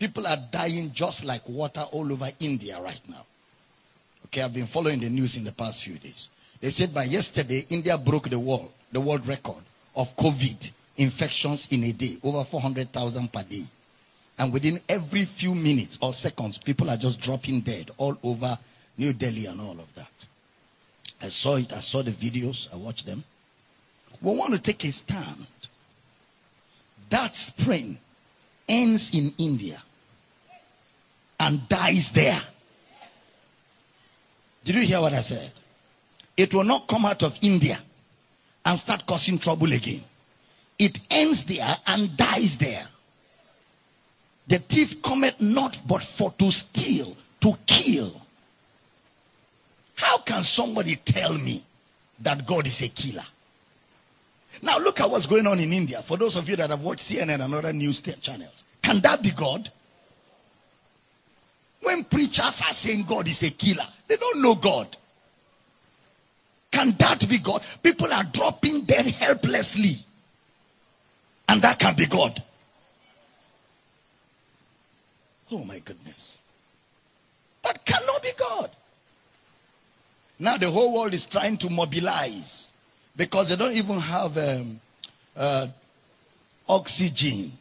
People are dying just like water all over India right now. Okay, I've been following the news in the past few days. They said by yesterday, India broke the world, the world record of COVID infections in a day, over 400,000 per day. And within every few minutes or seconds, people are just dropping dead all over New Delhi and all of that. I saw it, I saw the videos, I watched them. We want to take a stand. That spring ends in India and dies there. Did you hear what I said? It will not come out of India and start causing trouble again. It ends there and dies there. The thief cometh not but for to steal, to kill. How can somebody tell me that God is a killer? Now look at what's going on in India. For those of you that have watched CNN and other news channels, can that be God? When preachers are saying God is a killer, they don't know God. Can that be God? People are dropping dead helplessly. And that can be God. Oh my goodness. That cannot be God. Now the whole world is trying to mobilize because they don't even have um, uh, oxygen.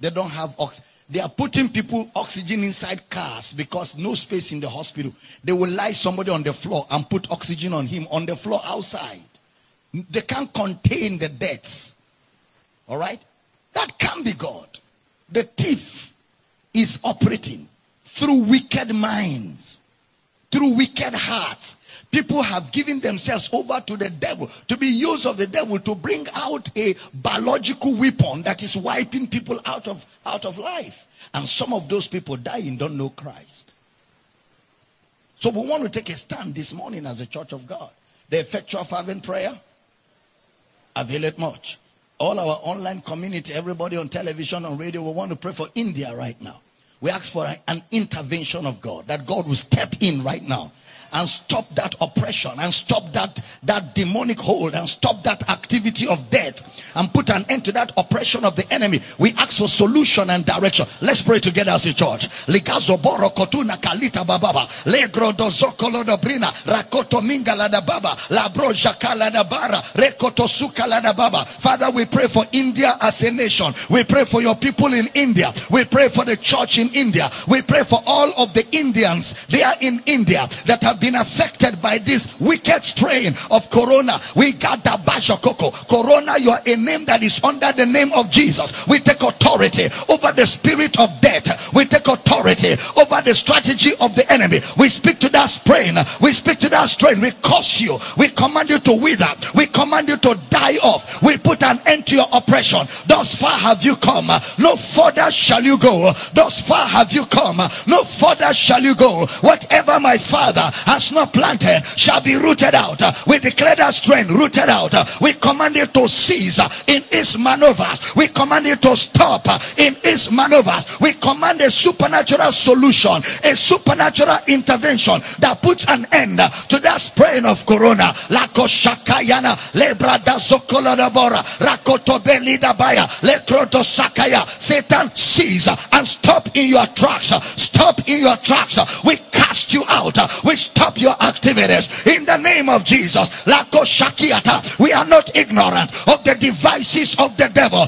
They don't have oxygen. They are putting people oxygen inside cars because no space in the hospital. They will lie somebody on the floor and put oxygen on him on the floor outside. They can't contain the deaths. All right? That can be God. The thief is operating through wicked minds through wicked hearts. People have given themselves over to the devil, to be used of the devil to bring out a biological weapon that is wiping people out of, out of life. And some of those people dying don't know Christ. So we want to take a stand this morning as a church of God. The effectual fervent prayer avail it much. All our online community, everybody on television, on radio, we want to pray for India right now. We ask for an intervention of God, that God will step in right now and stop that oppression and stop that that demonic hold and stop that activity of death and put an end to that oppression of the enemy. We ask for solution and direction. Let's pray together as a church. Ligazoboro kotuna kalita bababa. Legro dozokolo dobrina rakoto minga da baba. Labro jakala da bara. Rekoto suka da baba. Father we pray for india as a nation. We pray for your people in india. We pray for the church in india. We pray for all of the indians. They are in india that have been affected by this wicked strain of corona. We got the Bashokoko. Corona, you are a name that is under the name of Jesus. We take authority over the spirit of death. We take authority over the strategy of the enemy. We speak to that strain. We speak to that strain. We curse you. We command you to wither. We command you to die off. We put an end to your oppression. Thus far have you come. No further shall you go. Thus far have you come. No further shall you go. Whatever my father has not planted shall be rooted out. We declare that strain rooted out. We command it to cease in its maneuvers. We command it to stop in its maneuvers. We command a supernatural solution, a supernatural intervention that puts an end to that spraying of corona. Lako shakayana lebrada zokolodabora rakoto belida baya lekroto sakaya. Satan seize and stop in your tracks. Stop in your tracks. We cast you out. Uh, we stop your activities in the name of Jesus. We are not ignorant of the devices of the devil.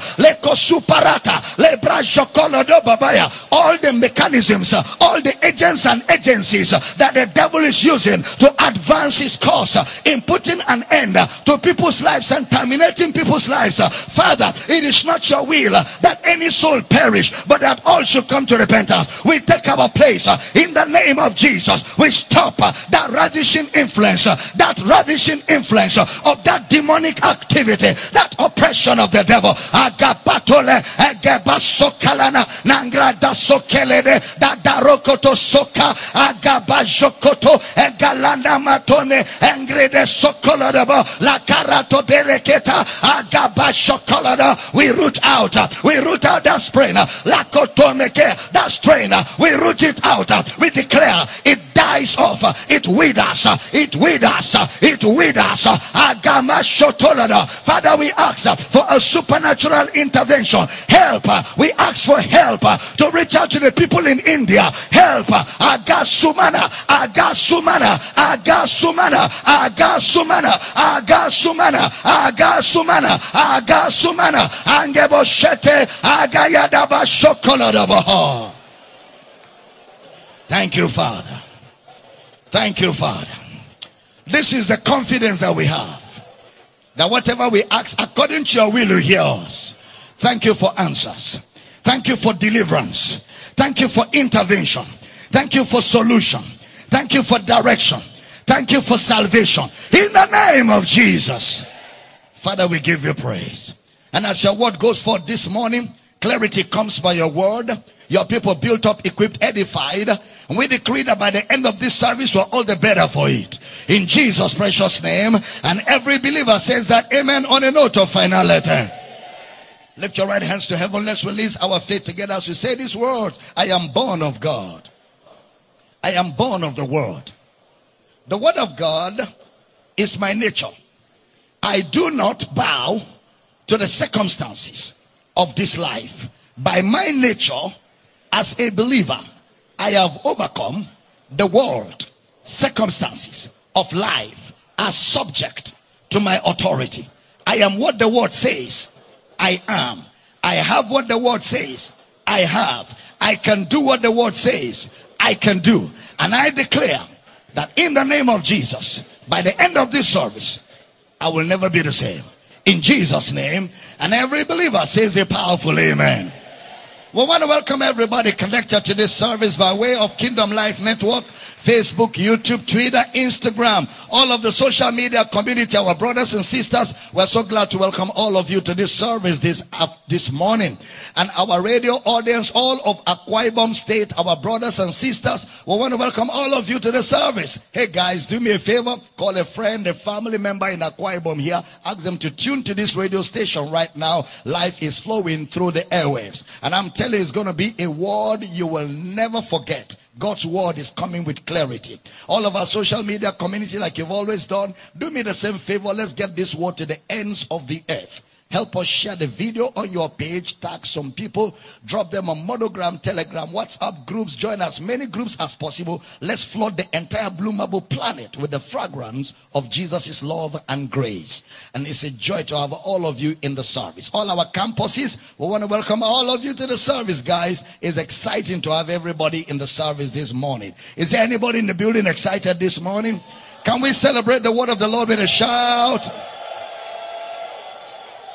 All the mechanisms, uh, all the agents and agencies uh, that the devil is using to advance his cause in putting an end to people's lives and terminating people's lives. Father, it is not your will that any soul perish, but that all should come to repentance. We take our place in the name of Jesus. We stop uh, that ravishing influence, uh, that ravishing influence uh, of that demonic activity, that oppression of the devil. Agapatole, Agabasokalana, Nangrada Sokelede, Dadarokoto Soka, Agabajokoto, Egalanda Matone, Engrede Sokolodabo, La Carato Bereketa, Agabashokolada. We root out, we root out that strain, La Kotomeke, that strain, we root it out. We declare it dies off. It withers. It withers. It withers. Agama shotolada. Father, we ask for a supernatural intervention. Help. We ask for help to reach out to the people in India. Help. Agasumana. Agasumana. Agasumana. Agasumana. Agasumana. Agasumana. Agasumana. Angeboshete. Agayadaba shokoladabaha. Thank you, Father. Thank you, Father. This is the confidence that we have. That whatever we ask according to your will, you hear us. Thank you for answers. Thank you for deliverance. Thank you for intervention. Thank you for solution. Thank you for direction. Thank you for salvation. In the name of Jesus. Father, we give you praise. And as your word goes forth this morning, clarity comes by your word. Your people built up, equipped, edified. We decree that by the end of this service, we're all the better for it. In Jesus' precious name. And every believer says that amen on a note of final letter. Lift your right hands to heaven. Let's release our faith together as we say these words. I am born of God. I am born of the word. The word of God is my nature. I do not bow to the circumstances of this life. By my nature, as a believer, I have overcome the world, circumstances of life are subject to my authority. I am what the word says I am. I have what the word says I have. I can do what the word says I can do. And I declare that in the name of Jesus, by the end of this service, I will never be the same. In Jesus' name. And every believer says a powerful amen. We want to welcome everybody connected to this service by way of Kingdom Life Network, Facebook, YouTube, Twitter, Instagram, all of the social media community, our brothers and sisters. We're so glad to welcome all of you to this service this, uh, this morning. And our radio audience, all of Akwa Ibom State, our brothers and sisters, we want to welcome all of you to the service. Hey guys, do me a favor, call a friend, a family member in Akwa Ibom here, ask them to tune to this radio station right now. Life is flowing through the airwaves. And I'm telling you, it's going to be a word you will never forget. God's word is coming with clarity. All of our social media community, like you've always done, do me the same favor. Let's get this word to the ends of the earth. Help us share the video on your page. Tag some people. Drop them on Monogram, Telegram, WhatsApp groups. Join as many groups as possible. Let's flood the entire bloomable planet with the fragrance of Jesus' love and grace. And it's a joy to have all of you in the service. All our campuses, we want to welcome all of you to the service, guys. It's exciting to have everybody in the service this morning. Is there anybody in the building excited this morning? Can we celebrate the word of the Lord with a shout?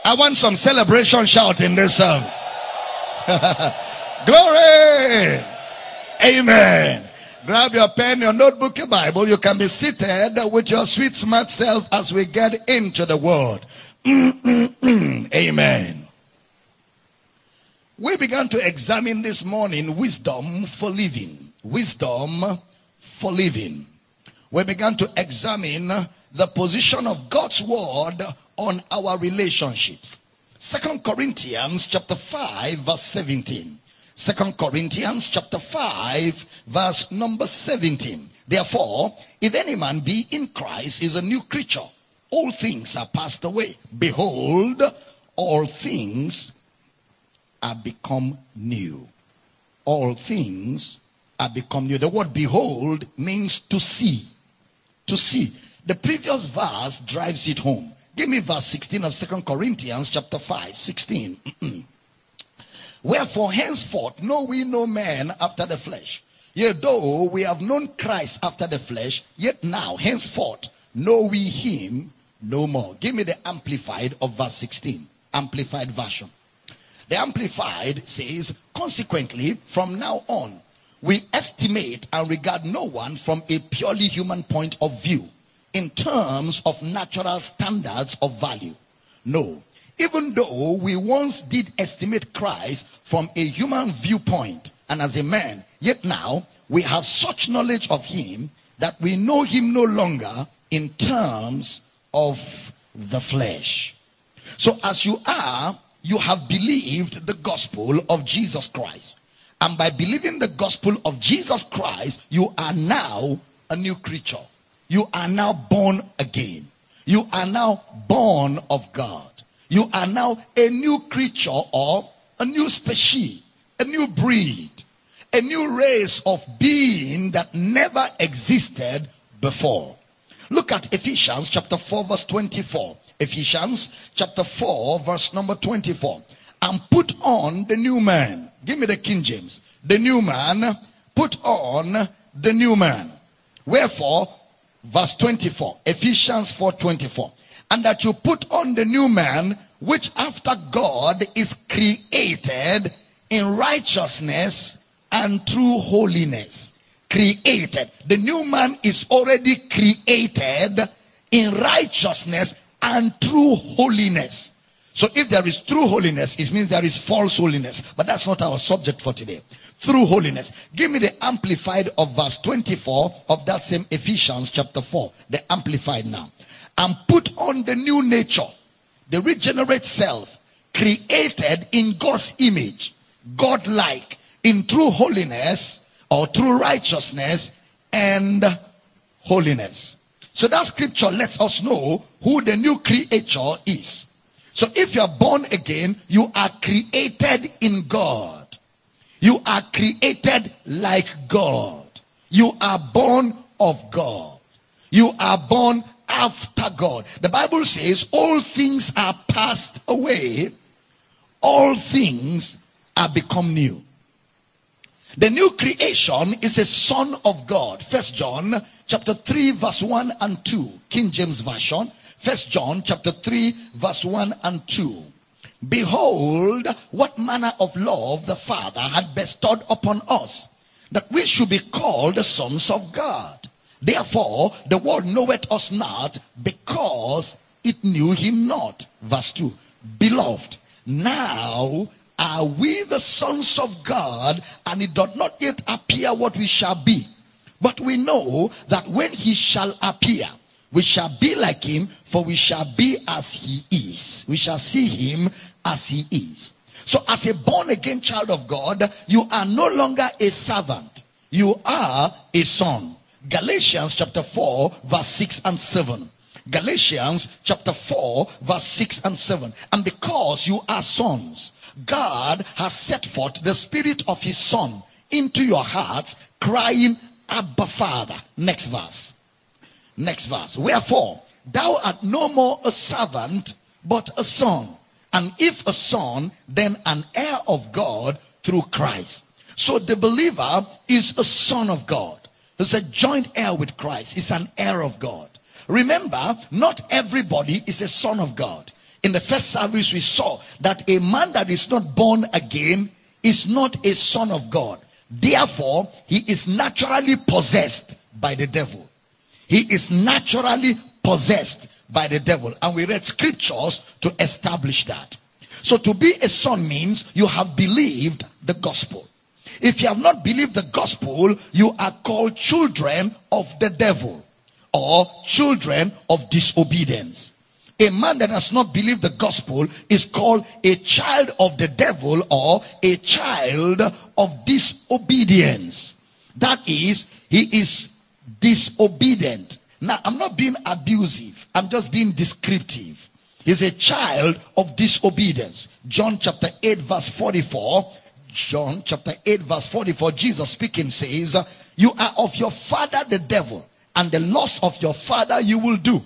I want some celebration shout in this service. Glory. Amen. Grab your pen, your notebook, your Bible. You can be seated with your sweet, smart self as we get into the word. Amen. We began to examine this morning wisdom for living. Wisdom for living. We began to examine the position of God's word on our relationships. Second Corinthians chapter 5 verse 17. Second Corinthians chapter 5 verse number 17. Therefore, if any man be in Christ is a new creature. All things are passed away. Behold, all things are become new. All things are become new. The word behold means to see. To see. The previous verse drives it home. Give me verse 16 of Second Corinthians chapter 5, 16. Wherefore henceforth know we no man after the flesh. Yet though we have known Christ after the flesh, yet now henceforth know we him no more. Give me the amplified of verse 16. Amplified version. The amplified says, consequently, from now on, we estimate and regard no one from a purely human point of view in terms of natural standards of value. No. Even though we once did estimate Christ from a human viewpoint and as a man, yet now we have such knowledge of him that we know him no longer in terms of the flesh. So as you are, you have believed the gospel of Jesus Christ. And by believing the gospel of Jesus Christ, you are now a new creature. You are now born again. You are now born of God. You are now a new creature or a new species, a new breed, a new race of being that never existed before. Look at Ephesians chapter 4 verse 24. Ephesians chapter 4 verse number 24. And put on the new man. Give me the King James. The new man. Put on the new man. Wherefore, verse 24. Ephesians 4 24. And that you put on the new man, which after God is created in righteousness and true holiness created. The new man is already created in righteousness and true holiness. So if there is true holiness, it means there is false holiness. But that's not our subject for today. True holiness. Give me the amplified of verse 24 of that same Ephesians chapter 4. The amplified now. And put on the new nature, the regenerate self, created in God's image, God-like, in true holiness or true righteousness and holiness. So that scripture lets us know who the new creature is. So if you are born again, you are created in God. You are created like God. You are born of God. You are born after God. The Bible says all things are passed away. All things are become new. The new creation is a son of God. First John chapter 3 verse 1 and 2. King James Version. First John chapter 3 verse 1 and 2. Behold, what manner of love the Father had bestowed upon us, that we should be called the sons of God. Therefore, the world knoweth us not because it knew him not. Verse 2. Beloved, now are we the sons of God, and it doth not yet appear what we shall be. But we know that when he shall appear, we shall be like him, for we shall be as he is. We shall see him as he is. So, as a born again child of God, you are no longer a servant, you are a son. Galatians chapter 4, verse 6 and 7. Galatians chapter 4, verse 6 and 7. And because you are sons, God has set forth the spirit of his son into your hearts, crying, Abba Father. Next verse. Next verse. Wherefore, thou art no more a servant, but a son. And if a son, then an heir of God through Christ. So the believer is a son of God. He's a joint heir with Christ. He's an heir of God. Remember, not everybody is a son of God in the first service we saw that a man that is not born again is not a son of God. Therefore, he is naturally possessed by the devil. He is naturally possessed by the devil. And we read scriptures to establish that. So to be a son means you have believed the gospel. If you have not believed the gospel, you are called children of the devil or children of disobedience. A man that has not believed the gospel is called a child of the devil or a child of disobedience. That is, he is disobedient. Now, I'm not being abusive, I'm just being descriptive. He's a child of disobedience. John chapter 8, verse 44. John chapter 8, verse 44, Jesus speaking says, You are of your father the devil, and the lust of your father you will do.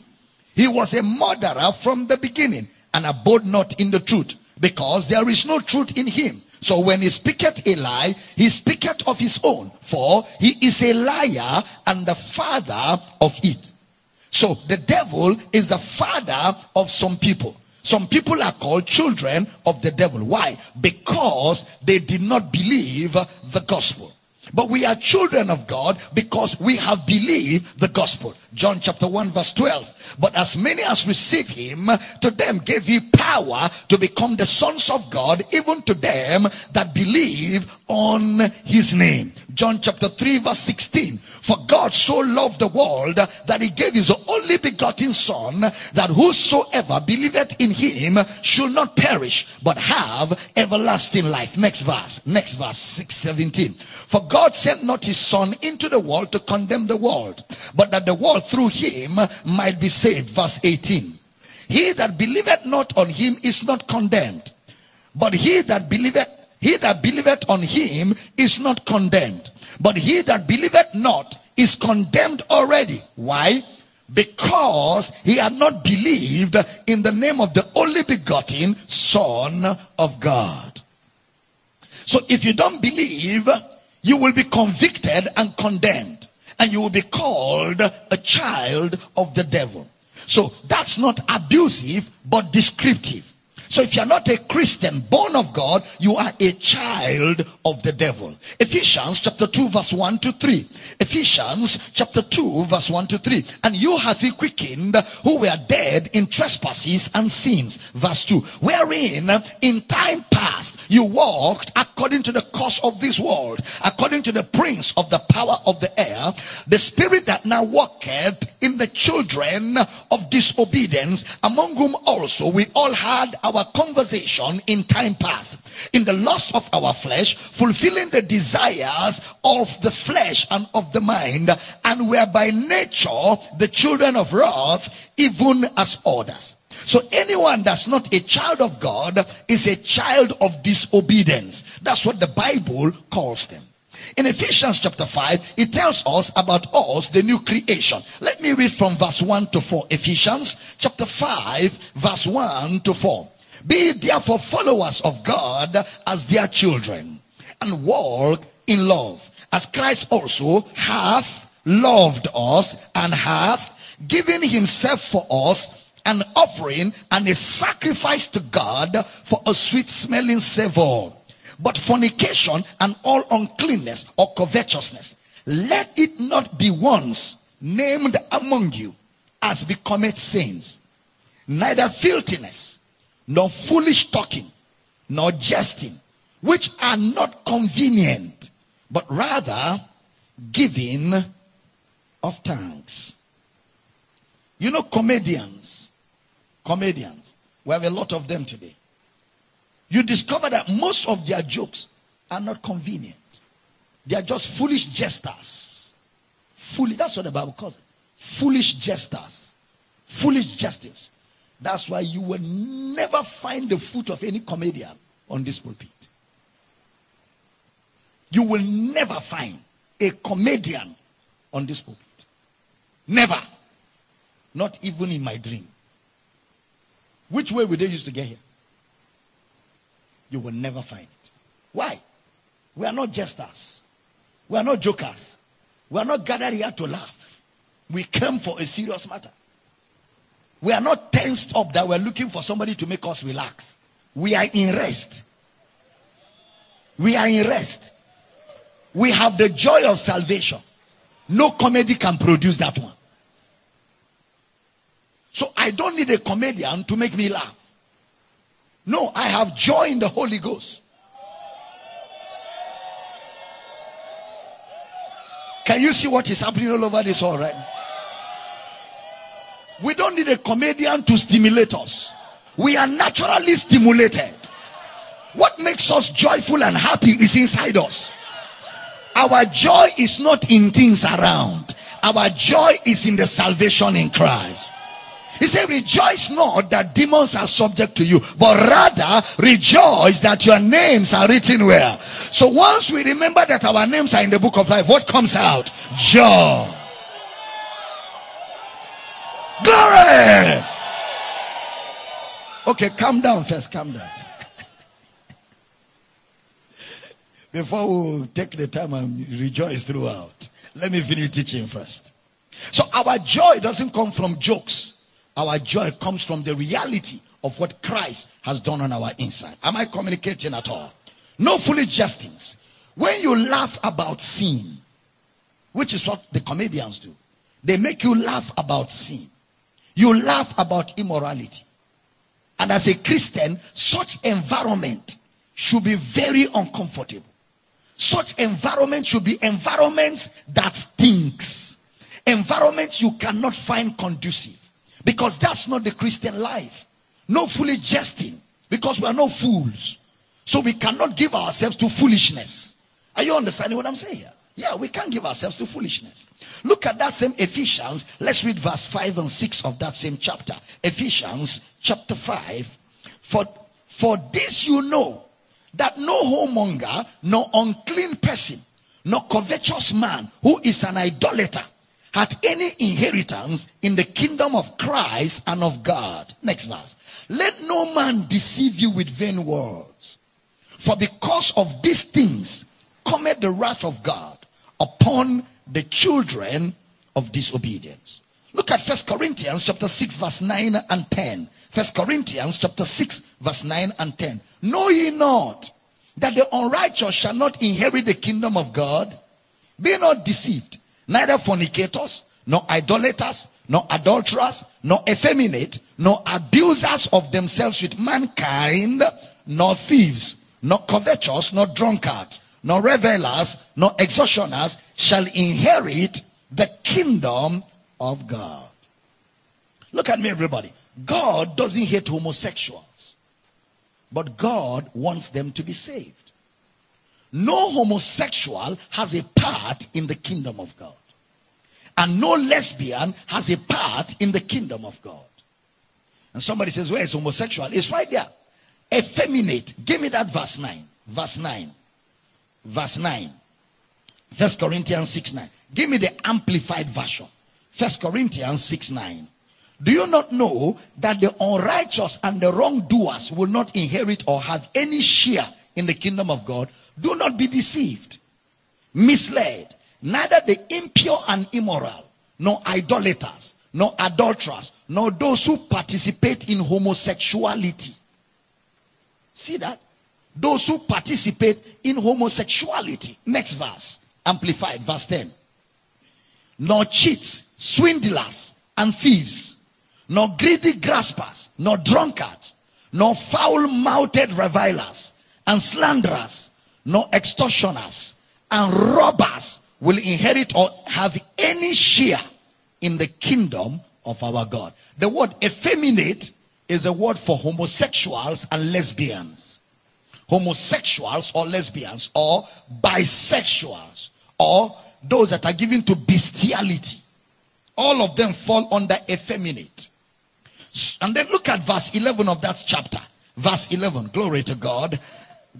He was a murderer from the beginning and abode not in the truth because there is no truth in him. So when he speaketh a lie, he speaketh of his own, for he is a liar and the father of it. So the devil is the father of some people. Some people are called children of the devil. Why? Because they did not believe the gospel. But we are children of God because we have believed the gospel. John chapter 1 verse 12. But as many as receive him, to them gave he power to become the sons of God, even to them that believe on his name. John chapter 3 verse 16. For God so loved the world that he gave his only begotten Son, that whosoever believeth in him should not perish, but have everlasting life. Next verse. Next verse, 617. For God sent not his Son into the world to condemn the world, but that the world through him might be saved. Verse 18. He that believeth not on him is not condemned, but he that believeth he that believeth on him is not condemned, but he that believeth not is condemned already. Why? Because he had not believed in the name of the only begotten Son of God. So if you don't believe, you will be convicted and condemned, and you will be called a child of the devil. So that's not abusive, but descriptive. So if you're not a Christian born of God, you are a child of the devil. Ephesians chapter 2 verse 1 to 3. Ephesians chapter 2 verse 1 to 3. And you have he quickened who were dead in trespasses and sins. Verse 2. Wherein in time past you walked according to the course of this world, according to the prince of the power of the air, the spirit that now walketh in the children of disobedience, among whom also we all had our our conversation in time past in the lust of our flesh, fulfilling the desires of the flesh and of the mind, and were by nature the children of wrath, even as others. So anyone that's not a child of God is a child of disobedience. That's what the Bible calls them. In Ephesians chapter 5, it tells us about us, the new creation. Let me read from verse 1 to 4. Ephesians chapter 5, verse 1 to 4. Be therefore followers of God as their children and walk in love as Christ also hath loved us and hath given himself for us an offering and a sacrifice to God for a sweet smelling savor. But fornication and all uncleanness or covetousness, let it not be once named among you as becometh saints, neither filthiness nor foolish talking, nor jesting, which are not convenient, but rather giving of thanks. You know, comedians, comedians, we have a lot of them today. You discover that most of their jokes are not convenient. They are just foolish jesters. Foolish, that's what the Bible calls it. Foolish jesters. Foolish jesters. That's why you will never find the foot of any comedian on this pulpit. You will never find a comedian on this pulpit. Never. Not even in my dream. Which way would they use to get here? You will never find it. Why? We are not jesters. We are not jokers. We are not gathered here to laugh. We came for a serious matter. We are not tensed up that we're looking for somebody to make us relax. We are in rest. We are in rest. We have the joy of salvation. No comedy can produce that one. So I don't need a comedian to make me laugh. No, I have joy in the Holy Ghost. Can you see what is happening all over this all right? We don't need a comedian to stimulate us. We are naturally stimulated. What makes us joyful and happy is inside us. Our joy is not in things around. Our joy is in the salvation in Christ. He said, rejoice not that demons are subject to you, but rather rejoice that your names are written where. So once we remember that our names are in the book of life, what comes out? Joy. Glory. Okay, calm down first. Calm down. Before we take the time and rejoice throughout, let me finish teaching first. So, our joy doesn't come from jokes, our joy comes from the reality of what Christ has done on our inside. Am I communicating at all? No foolish jestings. When you laugh about sin, which is what the comedians do, they make you laugh about sin. You laugh about immorality. And as a Christian, such environment should be very uncomfortable. Such environment should be environments that stinks. Environments you cannot find conducive. Because that's not the Christian life. No fully jesting. Because we are no fools. So we cannot give ourselves to foolishness. Are you understanding what I'm saying here? Yeah, we can't give ourselves to foolishness. Look at that same Ephesians. Let's read verse 5 and 6 of that same chapter. Ephesians chapter 5. For, for this you know that no whoremonger, no unclean person, no covetous man who is an idolater had any inheritance in the kingdom of Christ and of God. Next verse. Let no man deceive you with vain words. For because of these things cometh the wrath of God upon the children of disobedience. Look at First Corinthians chapter 6 verse 9 and 10. First Corinthians chapter 6 verse 9 and 10. Know ye not that the unrighteous shall not inherit the kingdom of God? Be not deceived. Neither fornicators, nor idolaters, nor adulterers, nor effeminate, nor abusers of themselves with mankind, nor thieves, nor covetous, nor drunkards, nor revelers, nor extortioners shall inherit the kingdom of God. Look at me, everybody. God doesn't hate homosexuals, but God wants them to be saved. No homosexual has a part in the kingdom of God, and no lesbian has a part in the kingdom of God. And somebody says, Where is homosexual? It's right there. Effeminate. Give me that verse 9. Verse 9. Verse 9. First Corinthians 6 9. Give me the amplified version. First Corinthians 6 9. Do you not know that the unrighteous and the wrongdoers will not inherit or have any share in the kingdom of God? Do not be deceived, misled. Neither the impure and immoral, nor idolaters, nor adulterers, nor those who participate in homosexuality. See that? Those who participate in homosexuality. Next verse, amplified, verse 10. Nor cheats, swindlers, and thieves nor greedy graspers, nor drunkards, nor foul mouthed revilers, and slanderers, nor extortioners, and robbers will inherit or have any share in the kingdom of our God. The word effeminate is a word for homosexuals and lesbians. Homosexuals or lesbians or bisexuals or those that are given to bestiality. All of them fall under effeminate. And then look at verse 11 of that chapter. Verse 11. Glory to God.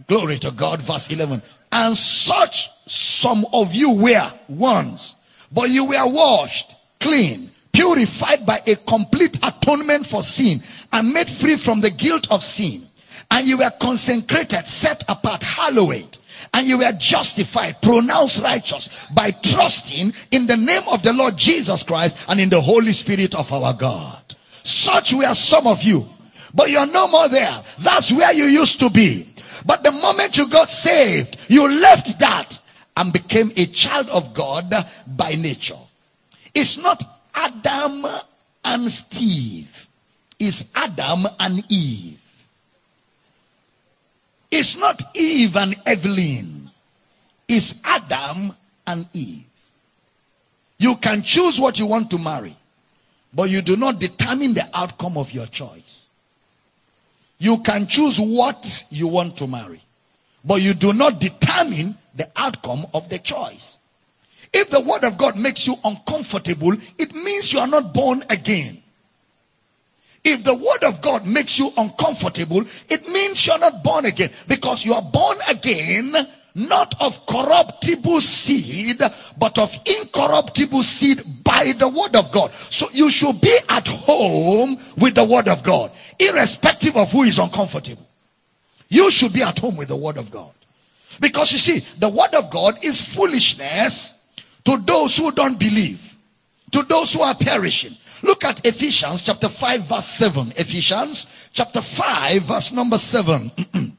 Glory to God. Verse 11. And such some of you were once, but you were washed, clean, purified by a complete atonement for sin, and made free from the guilt of sin. And you were consecrated, set apart, hallowed and you were justified, pronounced righteous by trusting in the name of the Lord Jesus Christ and in the Holy Spirit of our God. Such were some of you. But you're no more there. That's where you used to be. But the moment you got saved, you left that and became a child of God by nature. It's not Adam and Steve. It's Adam and Eve. It's not Eve and Evelyn. It's Adam and Eve. You can choose what you want to marry. But you do not determine the outcome of your choice. You can choose what you want to marry, but you do not determine the outcome of the choice. If the word of God makes you uncomfortable, it means you are not born again. If the word of God makes you uncomfortable, it means you're not born again because you are born again not of corruptible seed, but of incorruptible seed by the word of God. So you should be at home with the word of God, irrespective of who is uncomfortable. You should be at home with the word of God. Because you see, the word of God is foolishness to those who don't believe, to those who are perishing. Look at Ephesians chapter 5 verse 7. Ephesians chapter 5 verse number 7.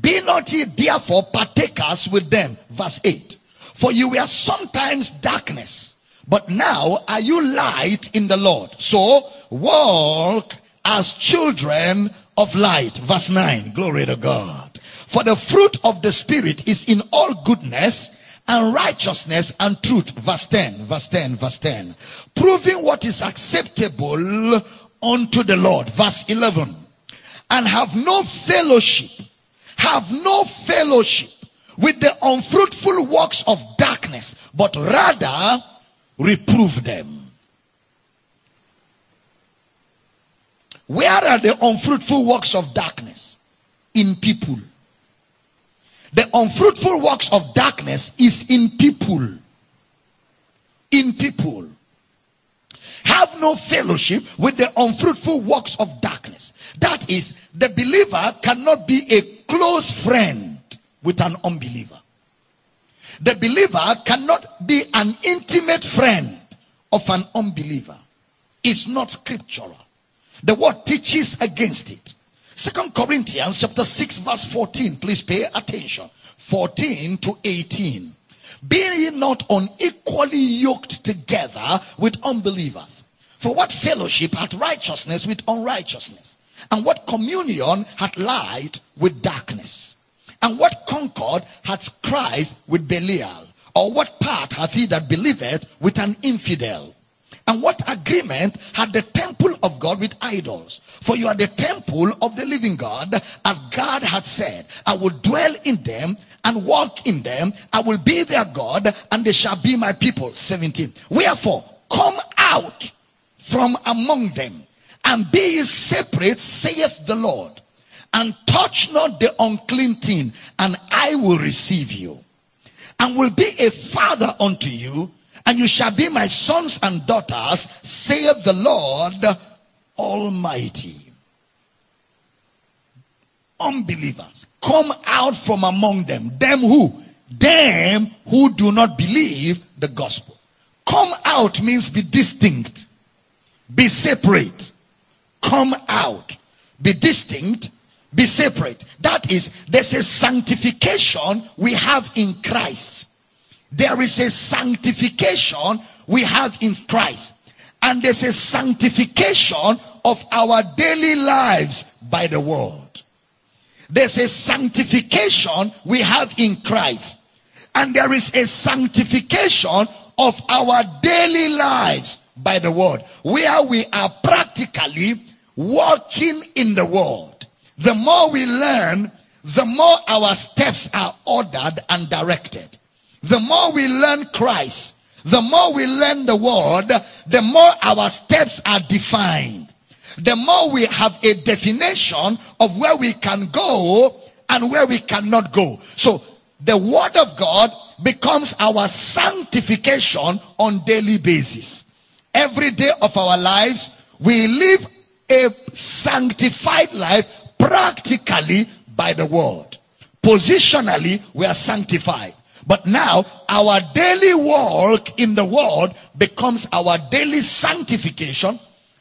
Be not ye therefore partakers with them. Verse 8. For you were sometimes darkness, but now are you light in the Lord. So walk as children of light. Verse 9. Glory to God. For the fruit of the Spirit is in all goodness and righteousness and truth. Verse 10, verse 10, verse 10. Proving what is acceptable unto the Lord. Verse 11. And have no fellowship, have no fellowship with the unfruitful works of darkness, but rather reprove them. Where are the unfruitful works of darkness? In people. The unfruitful works of darkness is in people. In people. Have no fellowship with the unfruitful works of darkness. That is, the believer cannot be a close friend with an unbeliever. The believer cannot be an intimate friend of an unbeliever. It's not scriptural. The word teaches against it. Second Corinthians chapter 6 verse 14. Please pay attention. 14 to 18. Be ye not unequally yoked together with unbelievers. For what fellowship hath righteousness with unrighteousness? And what communion hath light with darkness? And what concord hath Christ with Belial? Or what part hath he that believeth with an infidel? And what agreement had the temple of God with idols? For you are the temple of the living God, as God had said, I will dwell in them and walk in them. I will be their God, and they shall be my people. 17. Wherefore, come out from among them and be separate, saith the Lord, and touch not the unclean thing, and I will receive you, and will be a father unto you and you shall be my sons and daughters, saith the Lord Almighty. Unbelievers, come out from among them. Them who? Them who do not believe the gospel. Come out means be distinct, be separate. Come out, be distinct, be separate. That is, there's a sanctification we have in Christ. There is a sanctification we have in Christ. And there's a sanctification of our daily lives by the word. There's a sanctification we have in Christ. And there is a sanctification of our daily lives by the word. Where we are practically walking in the word. The more we learn, the more our steps are ordered and directed the more we learn Christ, the more we learn the word, the more our steps are defined. The more we have a definition of where we can go and where we cannot go. So the word of God becomes our sanctification on daily basis. Every day of our lives, we live a sanctified life practically by the word. Positionally, we are sanctified. But now our daily walk in the world becomes our daily sanctification,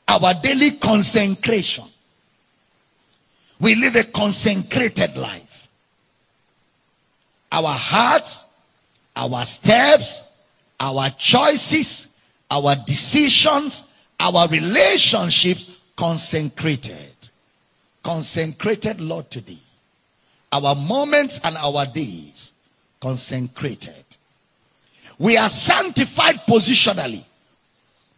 our daily consecration. We live a consecrated life. Our hearts, our steps, our choices, our decisions, our relationships consecrated. Consecrated, Lord, to thee. Our moments and our days consecrated. We are sanctified positionally.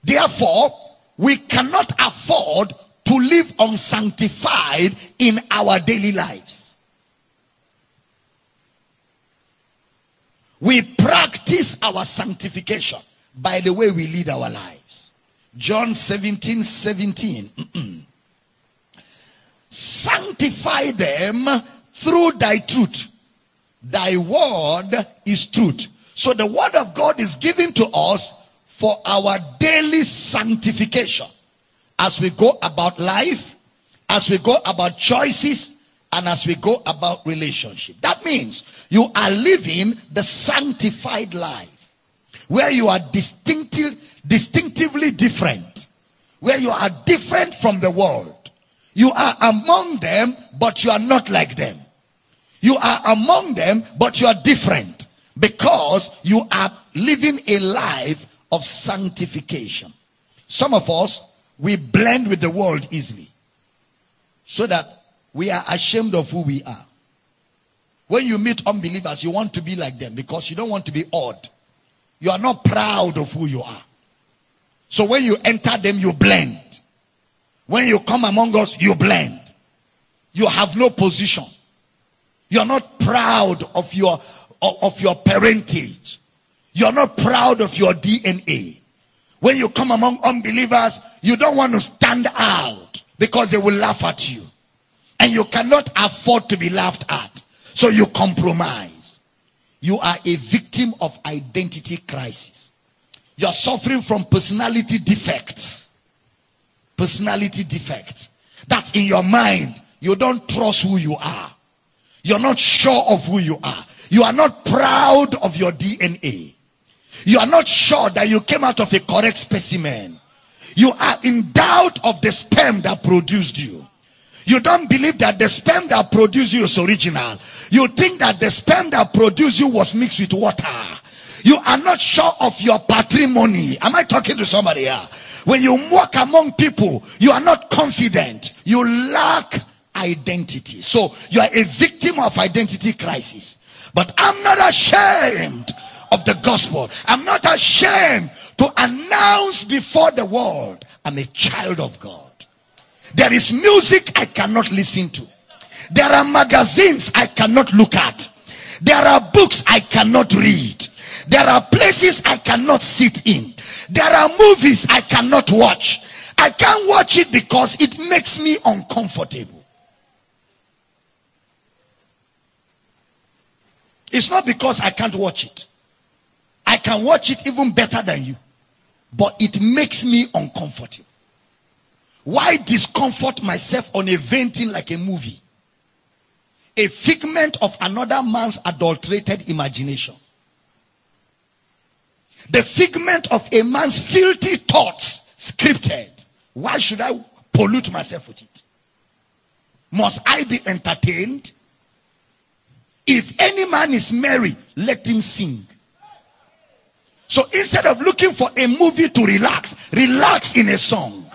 Therefore, we cannot afford to live unsanctified in our daily lives. We practice our sanctification by the way we lead our lives. John 17 17. Sanctify them through thy truth. Thy word is truth. So the word of God is given to us for our daily sanctification as we go about life, as we go about choices, and as we go about relationship. That means you are living the sanctified life where you are distinctive, distinctively different, where you are different from the world. You are among them, but you are not like them. You are among them, but you are different because you are living a life of sanctification. Some of us, we blend with the world easily so that we are ashamed of who we are. When you meet unbelievers, you want to be like them because you don't want to be odd. You are not proud of who you are. So when you enter them, you blend. When you come among us, you blend. You have no position. You are not proud of your of your parentage. You are not proud of your DNA. When you come among unbelievers, you don't want to stand out because they will laugh at you. And you cannot afford to be laughed at. So you compromise. You are a victim of identity crisis. You are suffering from personality defects. Personality defects. That's in your mind. You don't trust who you are. You're not sure of who you are. You are not proud of your DNA. You are not sure that you came out of a correct specimen. You are in doubt of the sperm that produced you. You don't believe that the sperm that produced you is original. You think that the sperm that produced you was mixed with water. You are not sure of your patrimony. Am I talking to somebody here? When you walk among people, you are not confident. You lack identity. So you are a victim of identity crisis. But I'm not ashamed of the gospel. I'm not ashamed to announce before the world I'm a child of God. There is music I cannot listen to. There are magazines I cannot look at. There are books I cannot read. There are places I cannot sit in. There are movies I cannot watch. I can't watch it because it makes me uncomfortable. It's not because I can't watch it. I can watch it even better than you. But it makes me uncomfortable. Why discomfort myself on a venting like a movie? A figment of another man's adulterated imagination. The figment of a man's filthy thoughts, scripted. Why should I pollute myself with it? Must I be entertained? If any man is merry, let him sing. So instead of looking for a movie to relax, relax in a song.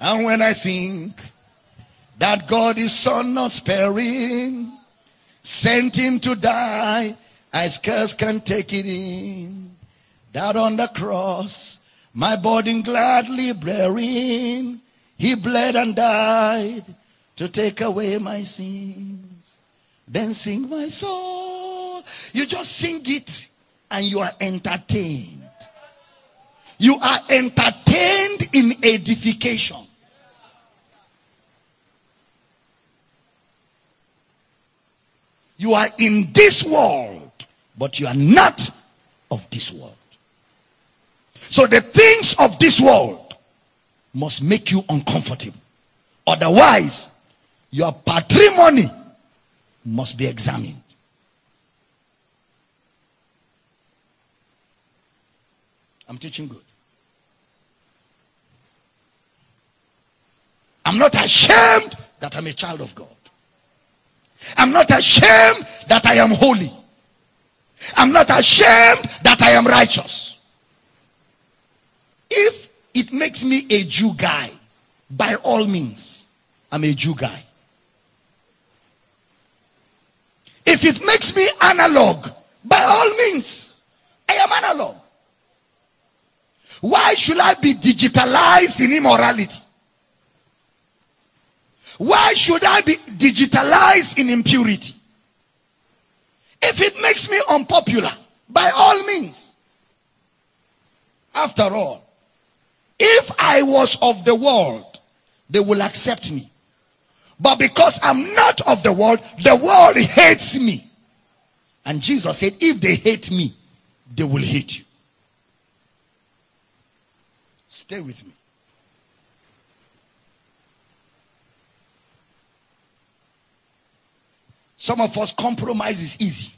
And when I think that God is so not sparing, sent him to die, I scarce can take it in. That on the cross, my burden gladly bearing, he bled and died to take away my sins. Then sing my soul. You just sing it and you are entertained. You are entertained in edification. You are in this world, but you are not of this world. So the things of this world must make you uncomfortable. Otherwise, your patrimony must be examined. I'm teaching good. I'm not ashamed that I'm a child of God. I'm not ashamed that I am holy. I'm not ashamed that I am righteous. If it makes me a Jew guy, by all means, I'm a Jew guy. If it makes me analog, by all means, I am analog. Why should I be digitalized in immorality? Why should I be digitalized in impurity? If it makes me unpopular, by all means. After all, if I was of the world, they will accept me. But because I'm not of the world, the world hates me. And Jesus said, if they hate me, they will hate you. Stay with me. Some of us compromise is easy.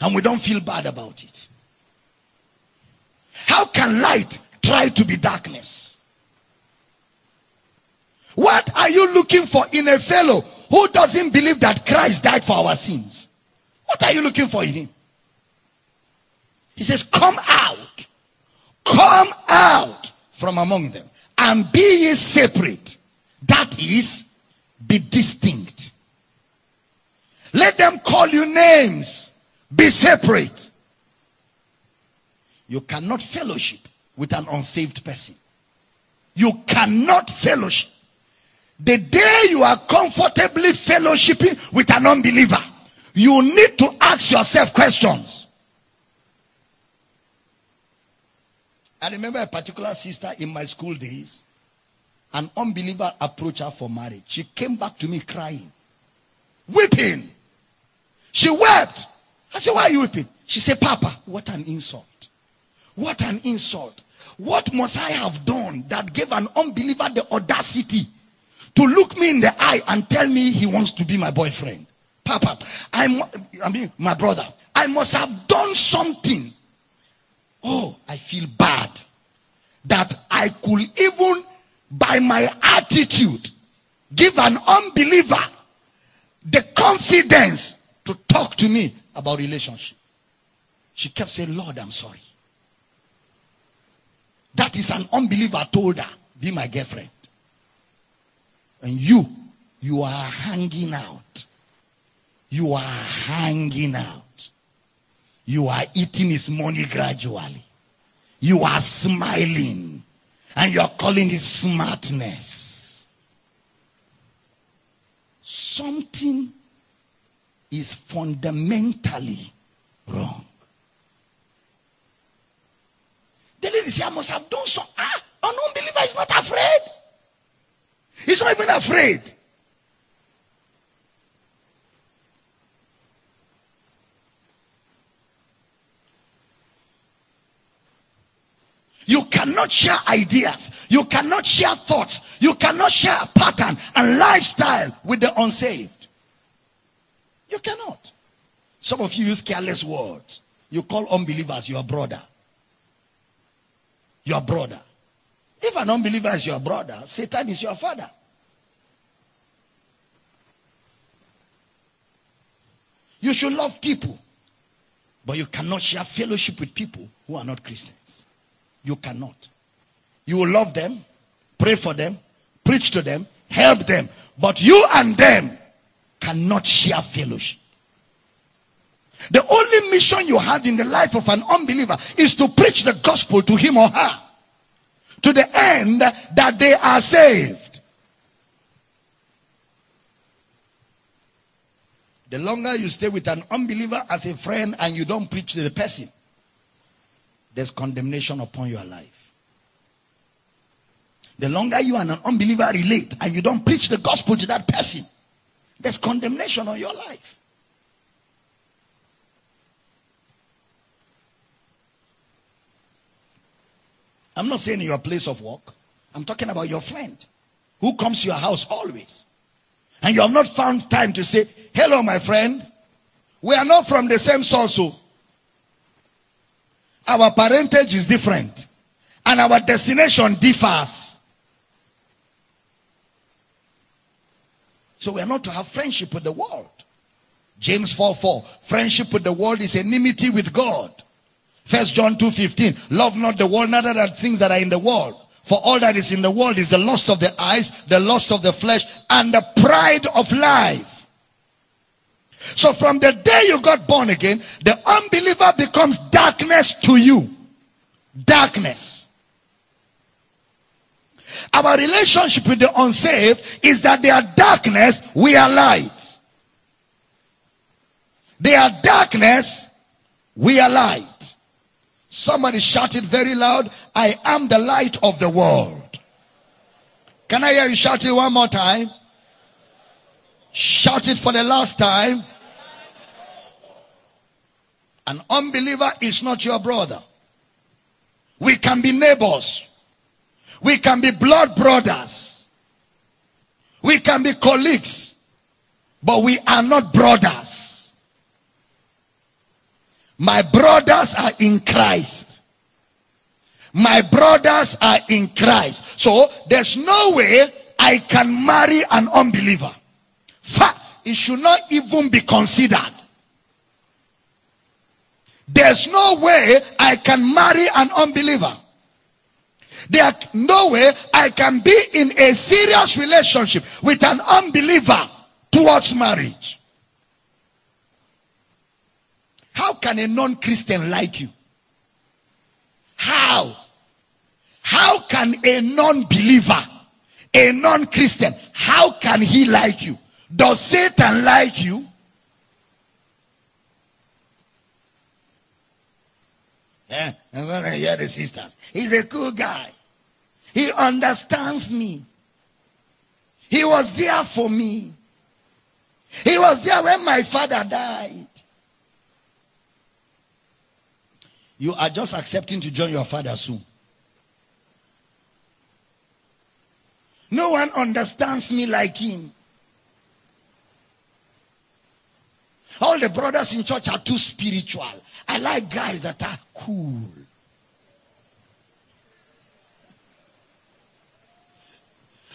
And we don't feel bad about it. How can light try to be darkness? What are you looking for in a fellow who doesn't believe that Christ died for our sins? What are you looking for in him? He says, Come out, come out from among them and be ye separate. That is, Be distinct. Let them call you names. Be separate. You cannot fellowship with an unsaved person. You cannot fellowship. The day you are comfortably fellowshipping with an unbeliever, you need to ask yourself questions. I remember a particular sister in my school days. An unbeliever approached her for marriage. She came back to me crying, weeping. She wept. I said, Why are you weeping? She said, Papa, what an insult. What an insult. What must I have done that gave an unbeliever the audacity to look me in the eye and tell me he wants to be my boyfriend? Papa, I'm, I mean, my brother, I must have done something. Oh, I feel bad that I could even, by my attitude, give an unbeliever the confidence to talk to me about relationship. She kept saying, Lord, I'm sorry. That is an unbeliever told her, be my girlfriend. And you, you are hanging out. You are hanging out. You are eating his money gradually. You are smiling. And you are calling it smartness. Something is fundamentally wrong. The lady said, I must have done so. Ah, an unbeliever is not afraid. He's not even afraid. You cannot share ideas. You cannot share thoughts. You cannot share a pattern and lifestyle with the unsaved. You cannot. Some of you use careless words. You call unbelievers your brother your brother. If an unbeliever is your brother, Satan is your father. You should love people, but you cannot share fellowship with people who are not Christians. You cannot. You will love them, pray for them, preach to them, help them, but you and them cannot share fellowship. The only mission you have in the life of an unbeliever is to preach the gospel to him or her to the end that they are saved. The longer you stay with an unbeliever as a friend and you don't preach to the person, there's condemnation upon your life. The longer you and an unbeliever relate and you don't preach the gospel to that person, there's condemnation on your life. I'm not saying in your place of work. I'm talking about your friend who comes to your house always. And you have not found time to say, Hello, my friend. We are not from the same source. Oh. Our parentage is different. And our destination differs. So we are not to have friendship with the world. James 4 4. Friendship with the world is enmity with God. First John 2:15. Love not the world, neither the things that are in the world. For all that is in the world is the lust of the eyes, the lust of the flesh, and the pride of life. So from the day you got born again, the unbeliever becomes darkness to you. Darkness. Our relationship with the unsaved is that they are darkness, we are light. They are darkness, we are light. Somebody shouted very loud, I am the light of the world. Can I hear you shout it one more time? Shout it for the last time. An unbeliever is not your brother. We can be neighbors. We can be blood brothers. We can be colleagues. But we are not brothers. My brothers are in Christ. My brothers are in Christ. So there's no way I can marry an unbeliever. Fact, It should not even be considered. There's no way I can marry an unbeliever. There no way I can be in a serious relationship with an unbeliever towards marriage. How can a non-Christian like you? How? How can a non-believer, a non-Christian, how can he like you? Does Satan like you? Yeah, I'm gonna hear the sisters. He's a cool guy. He understands me. He was there for me. He was there when my father died. You are just accepting to join your father soon. No one understands me like him. All the brothers in church are too spiritual. I like guys that are cool.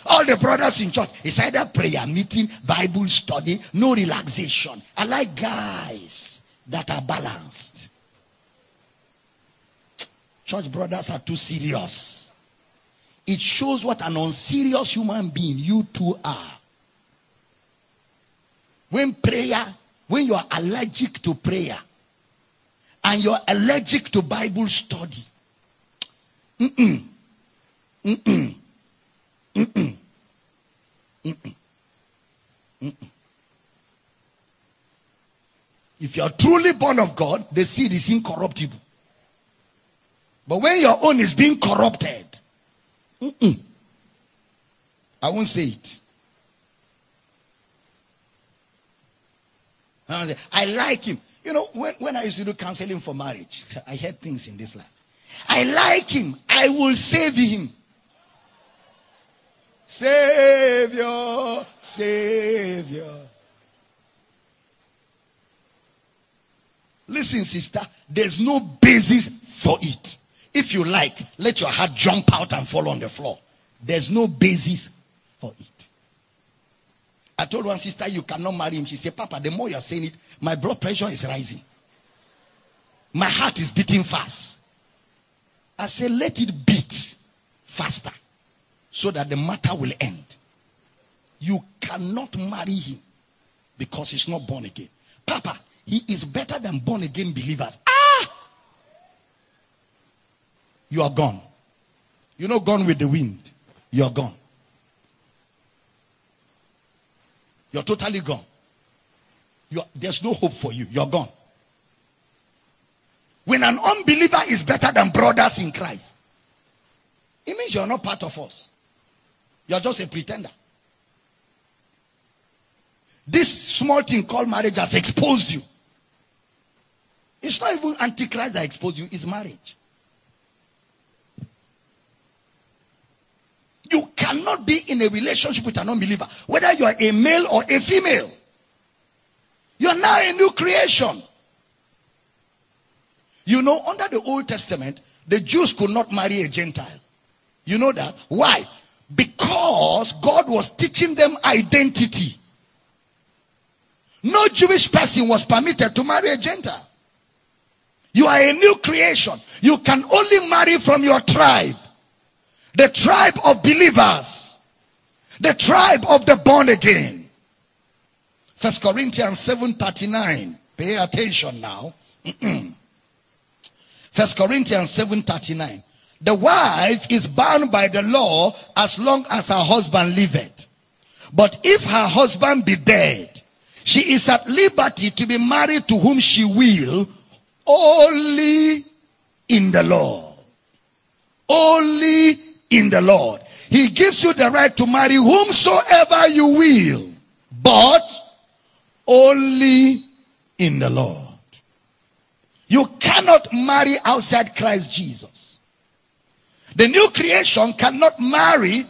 All the brothers in church, it's either prayer meeting, Bible study, no relaxation. I like guys that are balanced. Church brothers are too serious. It shows what an unserious human being you two are. When prayer, when you are allergic to prayer and you're allergic to Bible study, mm-mm, mm-mm, mm-mm, mm-mm, mm-mm. If you are truly born of God, the seed is incorruptible. But when your own is being corrupted, mm-mm, I won't say it. I like him. You know, when, when I used to do counseling for marriage, I heard things in this life. I like him. I will save him. Savior, Savior. Listen, sister, there's no basis for it. If you like, let your heart jump out and fall on the floor. There's no basis for it. I told one sister, you cannot marry him. She said, Papa, the more you're saying it, my blood pressure is rising. My heart is beating fast. I said, let it beat faster so that the matter will end. You cannot marry him because he's not born again. Papa, he is better than born again believers. Ah! You are gone. You're not gone with the wind. You're gone. You're totally gone. You're, there's no hope for you. You're gone. When an unbeliever is better than brothers in Christ, it means you're not part of us. You're just a pretender. This small thing called marriage has exposed you. It's not even Antichrist that exposed you, it's marriage. You cannot be in a relationship with an unbeliever, whether you are a male or a female. You are now a new creation. You know, under the Old Testament, the Jews could not marry a Gentile. You know that? Why? Because God was teaching them identity. No Jewish person was permitted to marry a Gentile. You are a new creation. You can only marry from your tribe the tribe of believers, the tribe of the born again. First Corinthians 7:39. Pay attention now. First Corinthians 7:39. The wife is bound by the law as long as her husband liveth. But if her husband be dead, she is at liberty to be married to whom she will, only in the law. Only in the Lord. He gives you the right to marry whomsoever you will, but only in the Lord. You cannot marry outside Christ Jesus. The new creation cannot marry,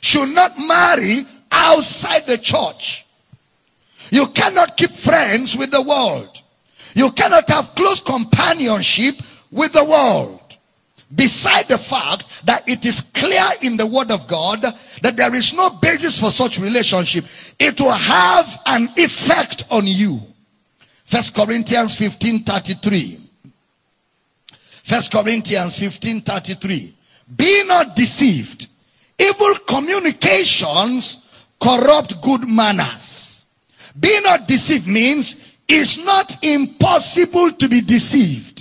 should not marry outside the church. You cannot keep friends with the world. You cannot have close companionship with the world. Beside the fact that it is clear in the word of God that there is no basis for such relationship, it will have an effect on you. First Corinthians 15 33. First Corinthians 15 33. Be not deceived. Evil communications corrupt good manners. Be not deceived means it's not impossible to be deceived.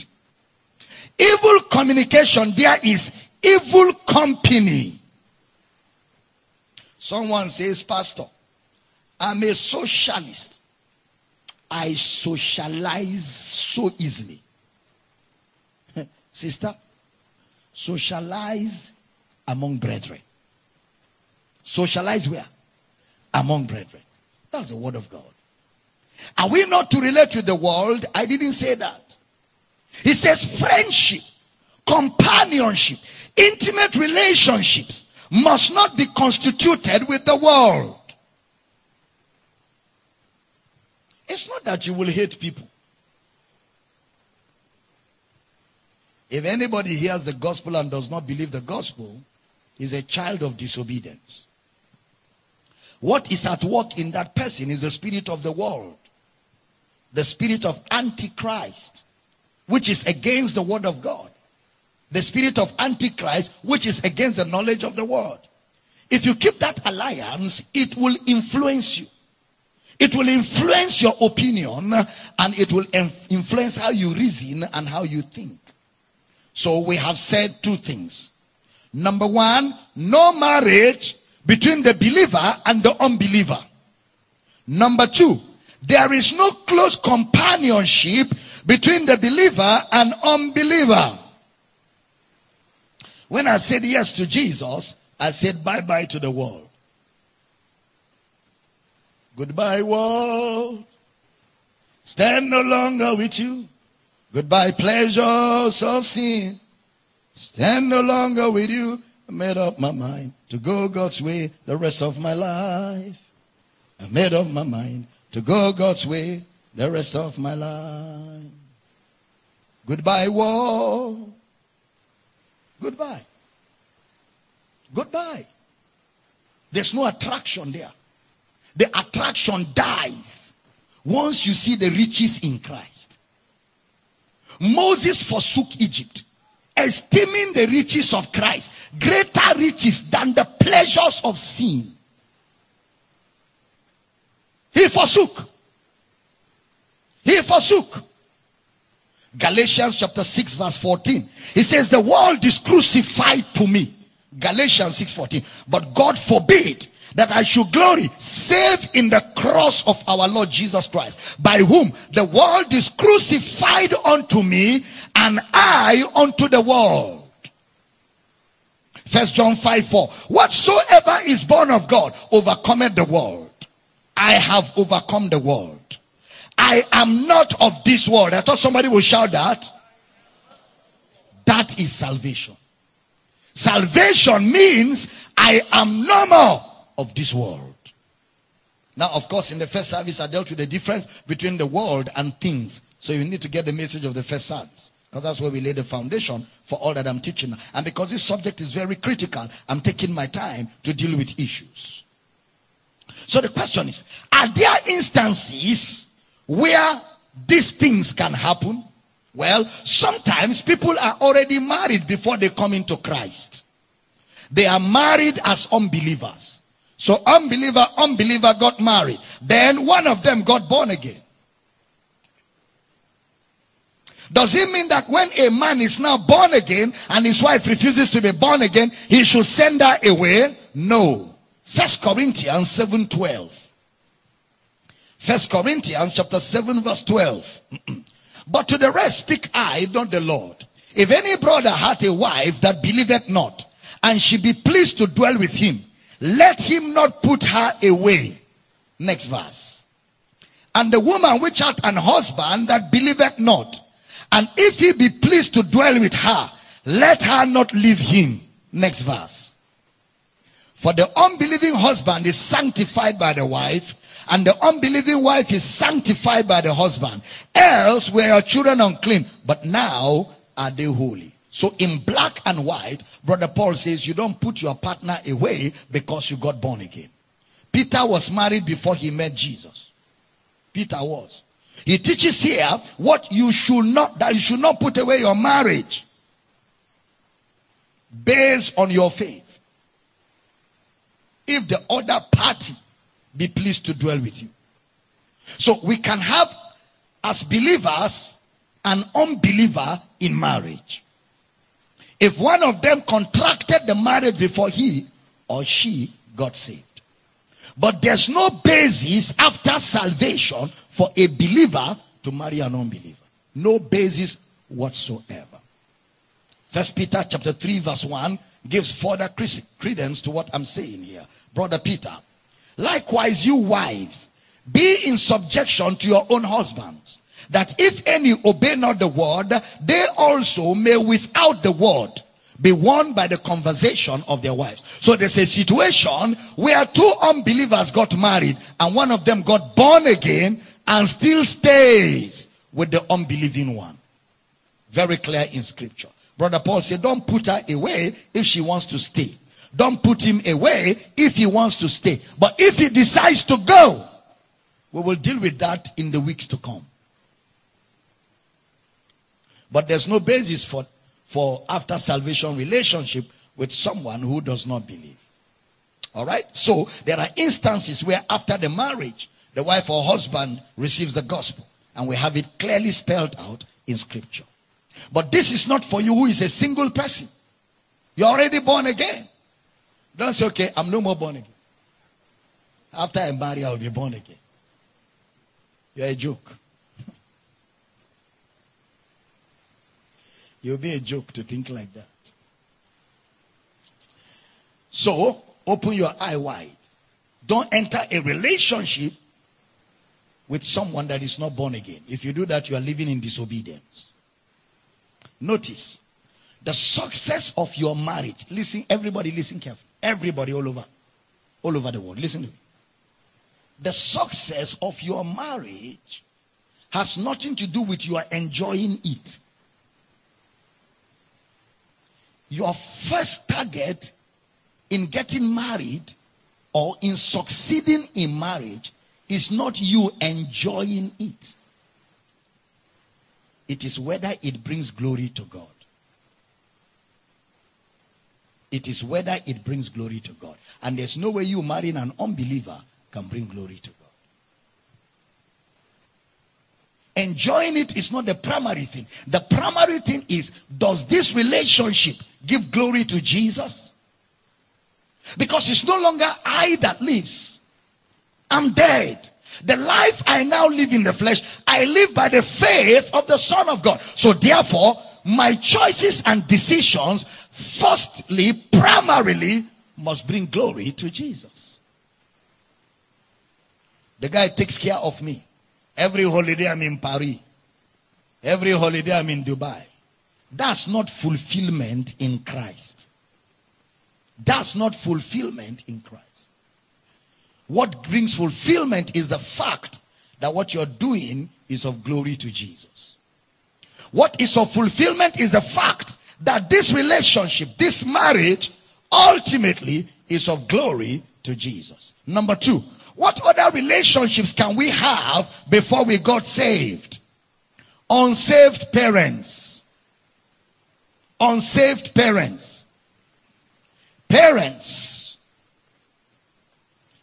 Evil communication, there is evil company. Someone says, Pastor, I'm a socialist. I socialize so easily. Sister, socialize among brethren. Socialize where? Among brethren. That's the word of God. Are we not to relate with the world? I didn't say that. He says friendship, companionship, intimate relationships must not be constituted with the world. It's not that you will hate people. If anybody hears the gospel and does not believe the gospel, is a child of disobedience. What is at work in that person is the spirit of the world, the spirit of Antichrist, which is against the word of God, the spirit of Antichrist, which is against the knowledge of the word. If you keep that alliance, it will influence you. It will influence your opinion and it will influence how you reason and how you think. So we have said two things. Number one, no marriage between the believer and the unbeliever. Number two, there is no close companionship between the believer and unbeliever. When I said yes to Jesus, I said bye bye to the world. Goodbye, world. Stand no longer with you. Goodbye, pleasures of sin. Stand no longer with you. I made up my mind to go God's way the rest of my life. I made up my mind to go God's way the rest of my life. Goodbye, world. Goodbye. Goodbye. There's no attraction there. The attraction dies once you see the riches in Christ. Moses forsook Egypt esteeming the riches of Christ greater riches than the pleasures of sin. He forsook. He forsook. Galatians chapter 6 verse 14. He says the world is crucified to me. Galatians 6:14. But God forbid that I should glory save in the cross of our Lord Jesus Christ, by whom the world is crucified unto me and I unto the world. First John 5 4. Whatsoever is born of God overcometh the world. I have overcome the world. I am not of this world. I thought somebody would shout that. That is salvation. Salvation means I am no more of this world. Now, of course, in the first service, I dealt with the difference between the world and things. So you need to get the message of the first service. Because that's where we lay the foundation for all that I'm teaching. And because this subject is very critical, I'm taking my time to deal with issues. So the question is, are there instances where these things can happen? Well, sometimes people are already married before they come into Christ. They are married as unbelievers. So unbeliever, unbeliever got married. Then one of them got born again. Does it mean that when a man is now born again and his wife refuses to be born again, he should send her away? No. First Corinthians 7 12. First Corinthians chapter 7 verse 12. but to the rest speak I, not the Lord. If any brother hath a wife that believeth not, and she be pleased to dwell with him, let him not put her away. Next verse. And the woman which hath an husband that believeth not, and if he be pleased to dwell with her, let her not leave him. Next verse. For the unbelieving husband is sanctified by the wife, and the unbelieving wife is sanctified by the husband. Else were your children unclean, but now are they holy. So in black and white, Brother Paul says you don't put your partner away because you got born again. Peter was married before he met Jesus. Peter was. He teaches here what you should not, that you should not put away your marriage. based on your faith. If the other party be pleased to dwell with you. So we can have, as believers, an unbeliever in marriage. If one of them contracted the marriage before he or she got saved. But there's no basis after salvation for a believer to marry an unbeliever. No basis whatsoever. First Peter chapter 3 verse 1 gives further credence to what I'm saying here. Brother Peter, likewise you wives, be in subjection to your own husbands, that if any obey not the word, they also may without the word be won by the conversation of their wives. So there's a situation where two unbelievers got married and one of them got born again and still stays with the unbelieving one. Very clear in scripture. Brother Paul said, don't put her away if she wants to stay. Don't put him away if he wants to stay. But if he decides to go, we will deal with that in the weeks to come. But there's no basis for, for after salvation relationship with someone who does not believe. All right? So there are instances where after the marriage, the wife or husband receives the gospel. And we have it clearly spelled out in scripture. But this is not for you who is a single person. You're already born again. Don't say, okay, I'm no more born again. After I marry, I'll be born again. You're a joke. You'll be a joke to think like that. So, open your eye wide. Don't enter a relationship with someone that is not born again. If you do that, you are living in disobedience. Notice the success of your marriage. Listen, everybody, listen carefully. Everybody all over, all over the world. Listen to me. The success of your marriage has nothing to do with your enjoying it. Your first target in getting married or in succeeding in marriage is not you enjoying it. It is whether it brings glory to God. It is whether it brings glory to God. And there's no way you marrying an unbeliever can bring glory to God. Enjoying it is not the primary thing. The primary thing is does this relationship give glory to Jesus? Because it's no longer I that lives, I'm dead. The life I now live in the flesh, I live by the faith of the Son of God. So therefore, my choices and decisions, firstly, primarily, must bring glory to Jesus. The guy takes care of me. Every holiday I'm in Paris. Every holiday I'm in Dubai. That's not fulfillment in Christ. That's not fulfillment in Christ. What brings fulfillment is the fact that what you're doing is of glory to Jesus. What is of fulfillment is the fact that this relationship, this marriage, ultimately is of glory to Jesus. Number two, what other relationships can we have before we got saved? Unsaved parents. Unsaved parents. Parents.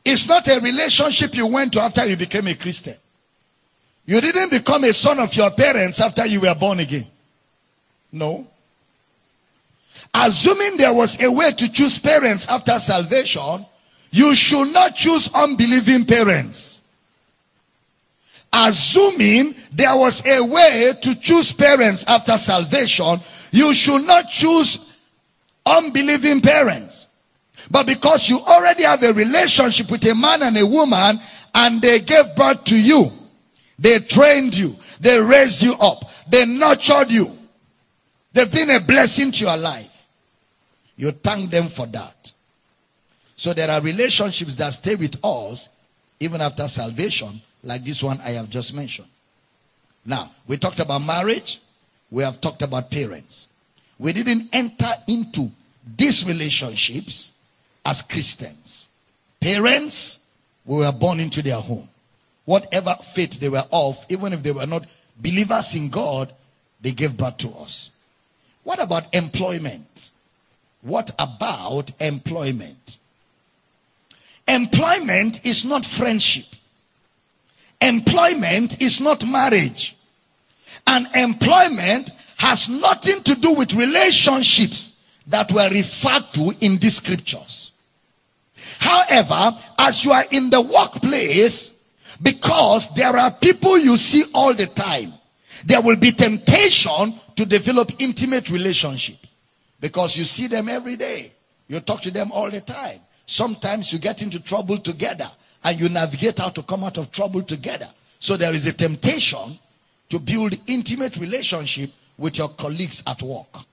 It's not a relationship you went to after you became a Christian. You didn't become a son of your parents after you were born again. No. Assuming there was a way to choose parents after salvation, you should not choose unbelieving parents. Assuming there was a way to choose parents after salvation, you should not choose unbelieving parents. But because you already have a relationship with a man and a woman and they gave birth to you, they trained you, they raised you up, they nurtured you, they've been a blessing to your life. You thank them for that. So there are relationships that stay with us even after salvation, like this one I have just mentioned. Now, we talked about marriage, we have talked about parents. We didn't enter into these relationships as Christians. Parents, we were born into their home. Whatever faith they were of, even if they were not believers in God, they gave birth to us. What about employment? What about employment? Employment is not friendship. Employment is not marriage. And employment has nothing to do with relationships that were referred to in these scriptures. However, as you are in the workplace, because there are people you see all the time, there will be temptation to develop intimate relationship because you see them every day. You talk to them all the time. Sometimes you get into trouble together and you navigate how to come out of trouble together. So there is a temptation to build intimate relationship with your colleagues at work.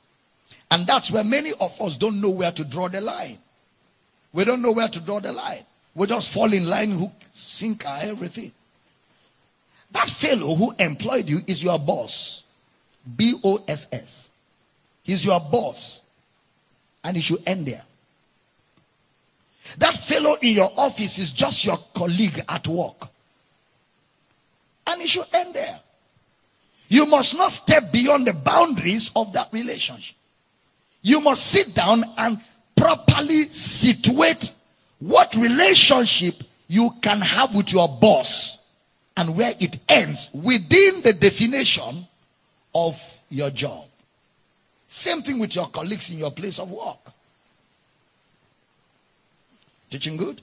And that's where many of us don't know where to draw the line. We don't know where to draw the line. We just fall in line, hook, sinker, everything. That fellow who employed you is your boss. B O S S. He's your boss. And he should end there. That fellow in your office is just your colleague at work. And it should end there. You must not step beyond the boundaries of that relationship. You must sit down and properly situate what relationship you can have with your boss and where it ends within the definition of your job. Same thing with your colleagues in your place of work. Teaching good?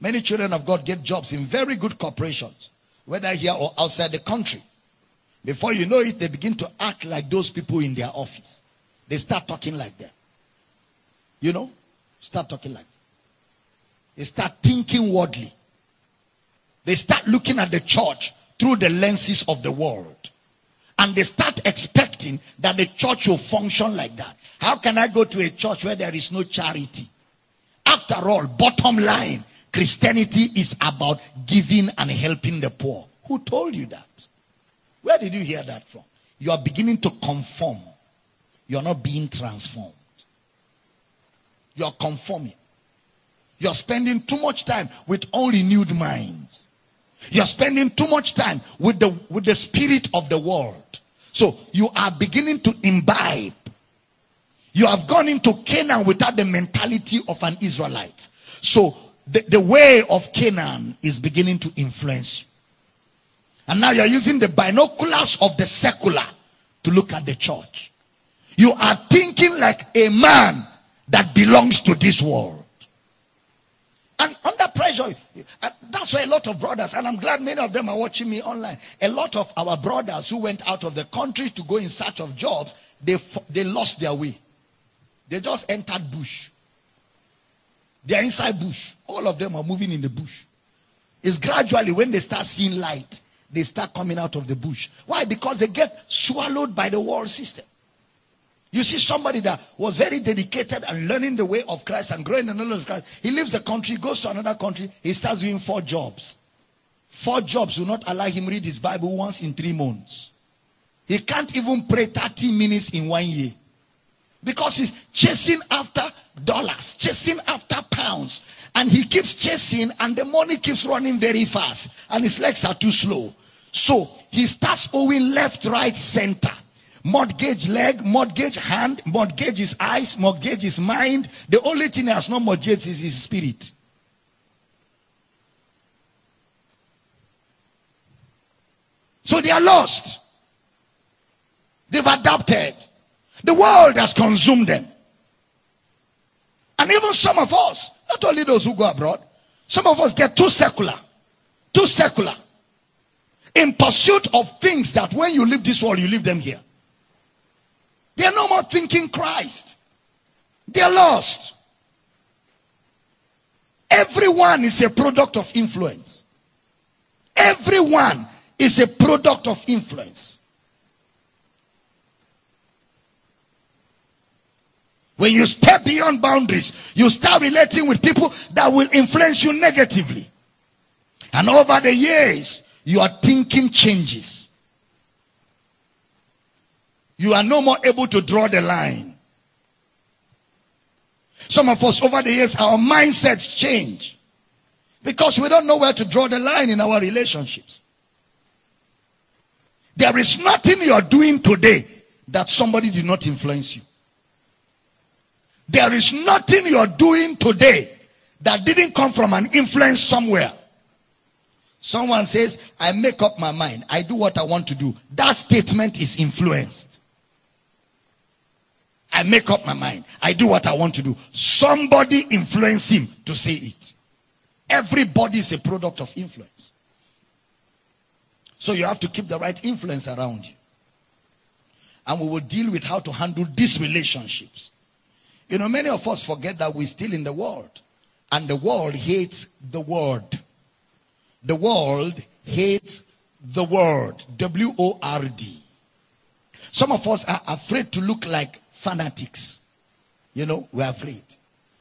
Many children of God get jobs in very good corporations, whether here or outside the country. Before you know it, they begin to act like those people in their office. They start talking like that. You know? Start talking like that. They start thinking worldly. They start looking at the church through the lenses of the world. And they start expecting that the church will function like that. How can I go to a church where there is no charity? After all, bottom line, Christianity is about giving and helping the poor. Who told you that? Where did you hear that from? You are beginning to conform. You're not being transformed. You're conforming. You're spending too much time with unrenewed minds. You're spending too much time with the, with the spirit of the world. So you are beginning to imbibe. You have gone into Canaan without the mentality of an Israelite. So the, the way of Canaan is beginning to influence you. And now you're using the binoculars of the secular to look at the church. You are thinking like a man that belongs to this world. And pressure, uh, that's why a lot of brothers, and I'm glad many of them are watching me online. A lot of our brothers who went out of the country to go in search of jobs, they, they lost their way. They just entered bush. They are inside bush. All of them are moving in the bush. It's gradually when they start seeing light, they start coming out of the bush. Why? Because they get swallowed by the world system. You see somebody that was very dedicated and learning the way of Christ and growing the knowledge of Christ. He leaves the country, goes to another country, he starts doing four jobs. Four jobs will not allow him read his Bible once in three months. He can't even pray 30 minutes in one year. Because he's chasing after dollars, chasing after pounds. And he keeps chasing, and the money keeps running very fast. And his legs are too slow. So he starts owing left, right, center. Mortgage leg, mortgage hand, mortgage his eyes, mortgage his mind. The only thing he has not mortgaged is his spirit. So they are lost. They've adopted. The world has consumed them. And even some of us, not only those who go abroad, some of us get too secular. Too secular. In pursuit of things that when you leave this world, you leave them here. They are no more thinking Christ. They are lost. Everyone is a product of influence. Everyone is a product of influence. When you step beyond boundaries, you start relating with people that will influence you negatively. And over the years, your thinking changes. You are no more able to draw the line. Some of us over the years, our mindsets change because we don't know where to draw the line in our relationships. There is nothing you are doing today that somebody did not influence you. There is nothing you're doing today that didn't come from an influence somewhere. Someone says, I make up my mind. I do what I want to do. That statement is influenced. I make up my mind. I do what I want to do. Somebody influence him to say it. Everybody is a product of influence. So you have to keep the right influence around you. And we will deal with how to handle these relationships. You know, many of us forget that we're still in the world. And the world hates the word. The world hates the word. W O R D. Some of us are afraid to look like fanatics. You know, we're afraid.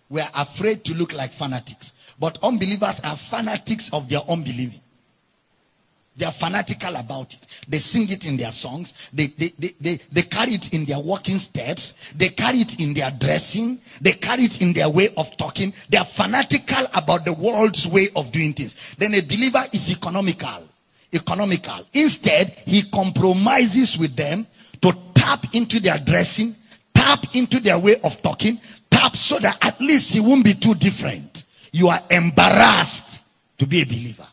We're afraid to look like fanatics. But unbelievers are fanatics of their unbelieving. They are fanatical about it. They sing it in their songs. They, they, they, they, they carry it in their walking steps. They carry it in their dressing. They carry it in their way of talking. They are fanatical about the world's way of doing things. Then a believer is economical. Economical. Instead, he compromises with them to tap into their dressing, tap into their way of talking, tap so that at least he won't be too different. You are embarrassed to be a believer.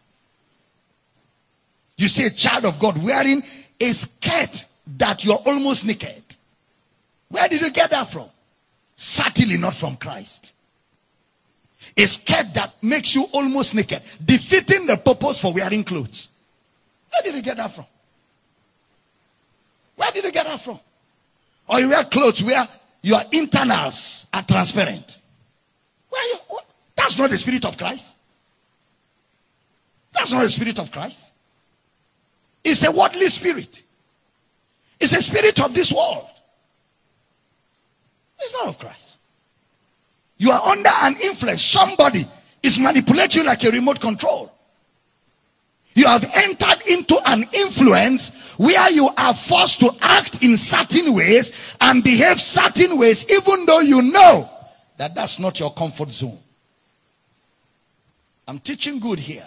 You see a child of God wearing a skirt that you're almost naked. Where did you get that from? Certainly not from Christ. A skirt that makes you almost naked, defeating the purpose for wearing clothes. Where did you get that from? Where did you get that from? Or you wear clothes where your internals are transparent. That's not the spirit of Christ. That's not the spirit of Christ. It's a worldly spirit. It's a spirit of this world. It's not of Christ. You are under an influence. Somebody is manipulating you like a remote control. You have entered into an influence where you are forced to act in certain ways and behave certain ways, even though you know that that's not your comfort zone. I'm teaching good here.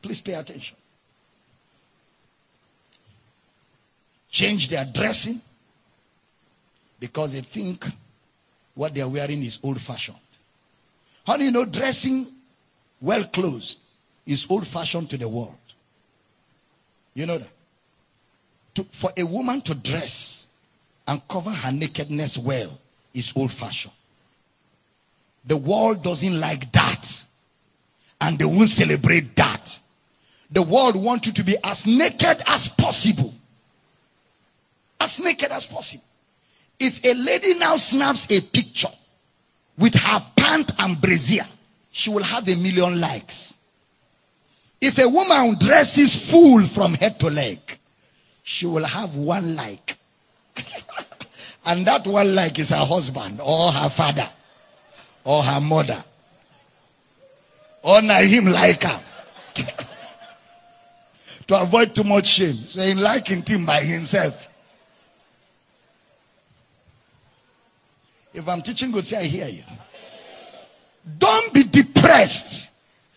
Please pay attention. Change their dressing because they think what they're wearing is old fashioned. How do you know dressing well clothed is old fashioned to the world? You know that? To, for a woman to dress and cover her nakedness well is old fashioned. The world doesn't like that. And they won't celebrate that. The world wants you to be as naked as possible. As naked as possible. If a lady now snaps a picture with her pant and brazier, she will have a million likes. If a woman dresses full from head to leg, she will have one like. and that one like is her husband or her father or her mother. Or him like her. to avoid too much shame. So he liking him by himself. If I'm teaching good, say I hear you. Don't be depressed,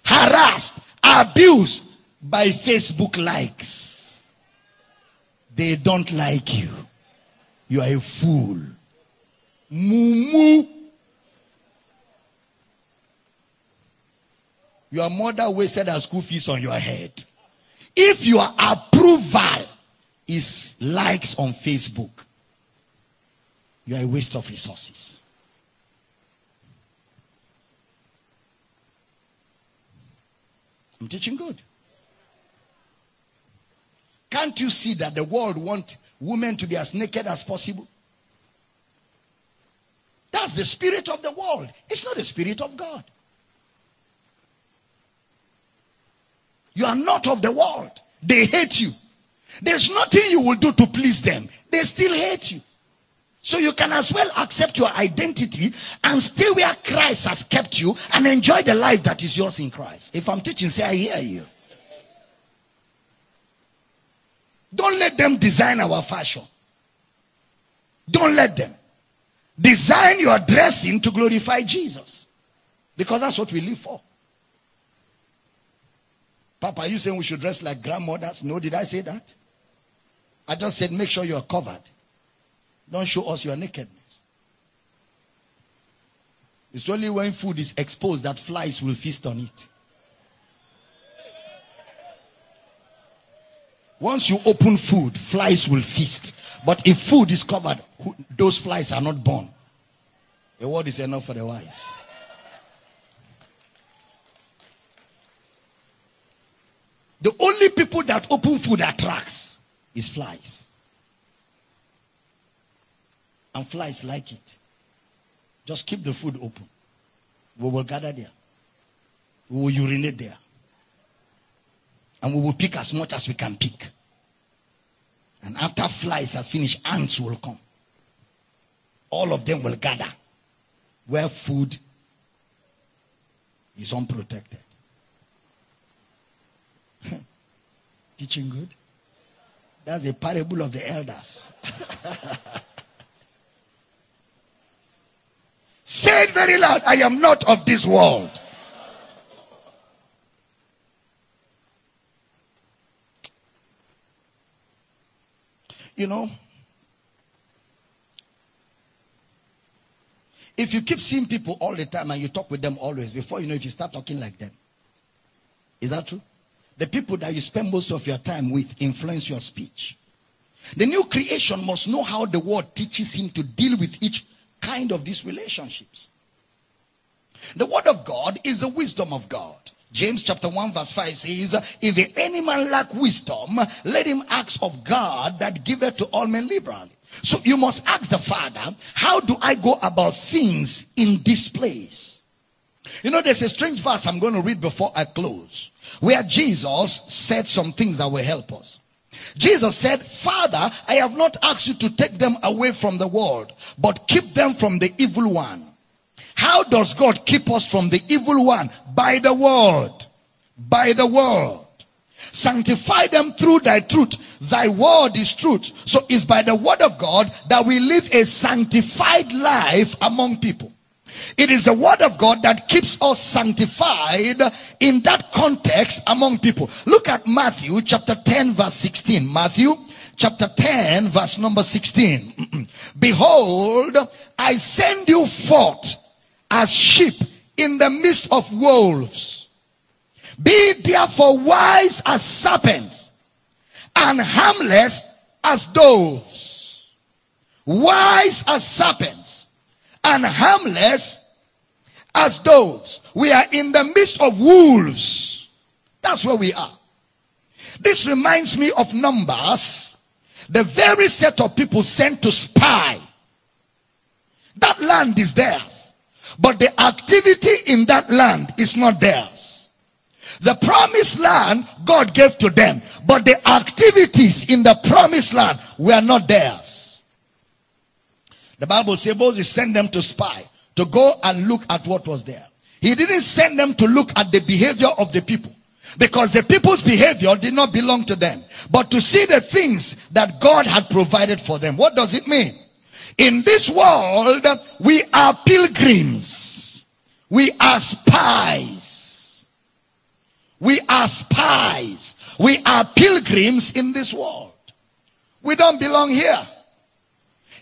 harassed, abused by Facebook likes. They don't like you. You are a fool. Moo Your mother wasted her school fees on your head. If your approval is likes on Facebook, you are a waste of resources. I'm teaching good. Can't you see that the world want women to be as naked as possible? That's the spirit of the world. It's not the spirit of God. You are not of the world. They hate you. There's nothing you will do to please them. They still hate you. So you can as well accept your identity and stay where Christ has kept you and enjoy the life that is yours in Christ. If I'm teaching, say I hear you. Don't let them design our fashion. Don't let them. Design your dressing to glorify Jesus. Because that's what we live for. Papa, are you saying we should dress like grandmothers? No, did I say that? I just said, make sure you're covered. Don't show us your nakedness. It's only when food is exposed that flies will feast on it. Once you open food, flies will feast. But if food is covered, those flies are not born. A word is enough for the wise. The only people that open food attracts is flies. And flies like it. Just keep the food open. We will gather there. We will urinate there. And we will pick as much as we can pick. And after flies are finished, ants will come. All of them will gather where food is unprotected. Teaching good? That's a parable of the elders. Say it very loud I am not of this world. You know, if you keep seeing people all the time and you talk with them always, before you know it, you start talking like them. Is that true? The people that you spend most of your time with influence your speech. The new creation must know how the word teaches him to deal with each kind of these relationships. The word of God is the wisdom of God. James chapter 1 verse 5 says, If any man lack wisdom, let him ask of God that giveth to all men liberally. So you must ask the Father, how do I go about things in this place? You know, there's a strange verse I'm going to read before I close, where Jesus said some things that will help us. Jesus said, Father, I have not asked you to take them away from the world, but keep them from the evil one. How does God keep us from the evil one? By the word. By the word. Sanctify them through thy truth. Thy word is truth. So it's by the word of God that we live a sanctified life among people. It is the word of God that keeps us sanctified in that context among people. Look at Matthew chapter 10 verse 16. Matthew chapter 10 verse number 16. Behold, I send you forth as sheep in the midst of wolves. Be therefore wise as serpents and harmless as doves. Wise as serpents and harmless as doves. We are in the midst of wolves. That's where we are. This reminds me of Numbers, the very set of people sent to spy. That land is theirs. But the activity in that land is not theirs. The promised land God gave to them, but the activities in the promised land were not theirs. The Bible says Moses sent them to spy, to go and look at what was there. He didn't send them to look at the behavior of the people because the people's behavior did not belong to them, but to see the things that God had provided for them. What does it mean? In this world, we are pilgrims. We are spies. We are spies. We are pilgrims in this world. We don't belong here.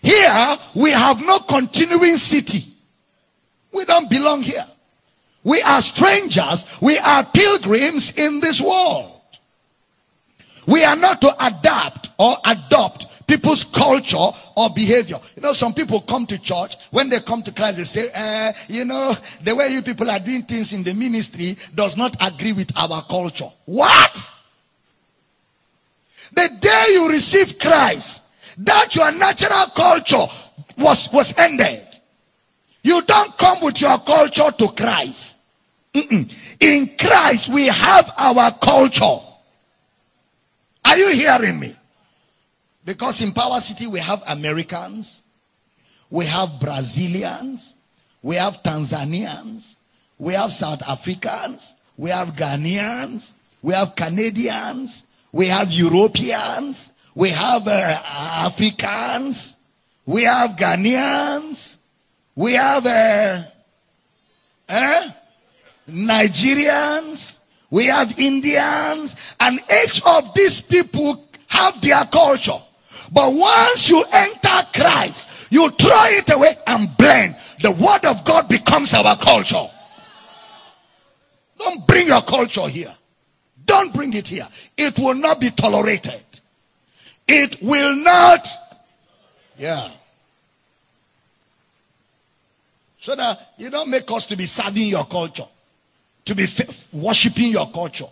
Here, we have no continuing city. We don't belong here. We are strangers. We are pilgrims in this world. We are not to adapt or adopt people's culture or behavior. You know, some people come to church. When they come to Christ, they say, eh, you know, the way you people are doing things in the ministry does not agree with our culture. What? The day you receive Christ, that your natural culture was, was ended. You don't come with your culture to Christ. Mm-mm. In Christ, we have our culture. Are you hearing me? Because in Power City, we have Americans, we have Brazilians, we have Tanzanians, we have South Africans, we have Ghanaians, we have Canadians, we have Europeans, we have uh, Africans, we have Ghanaians, we have uh, eh? Nigerians, we have Indians, and each of these people have their culture. But once you enter Christ, you throw it away and blend. The word of God becomes our culture. Don't bring your culture here. Don't bring it here. It will not be tolerated. It will not. Yeah. So that you don't make us to be serving your culture, to be worshiping your culture.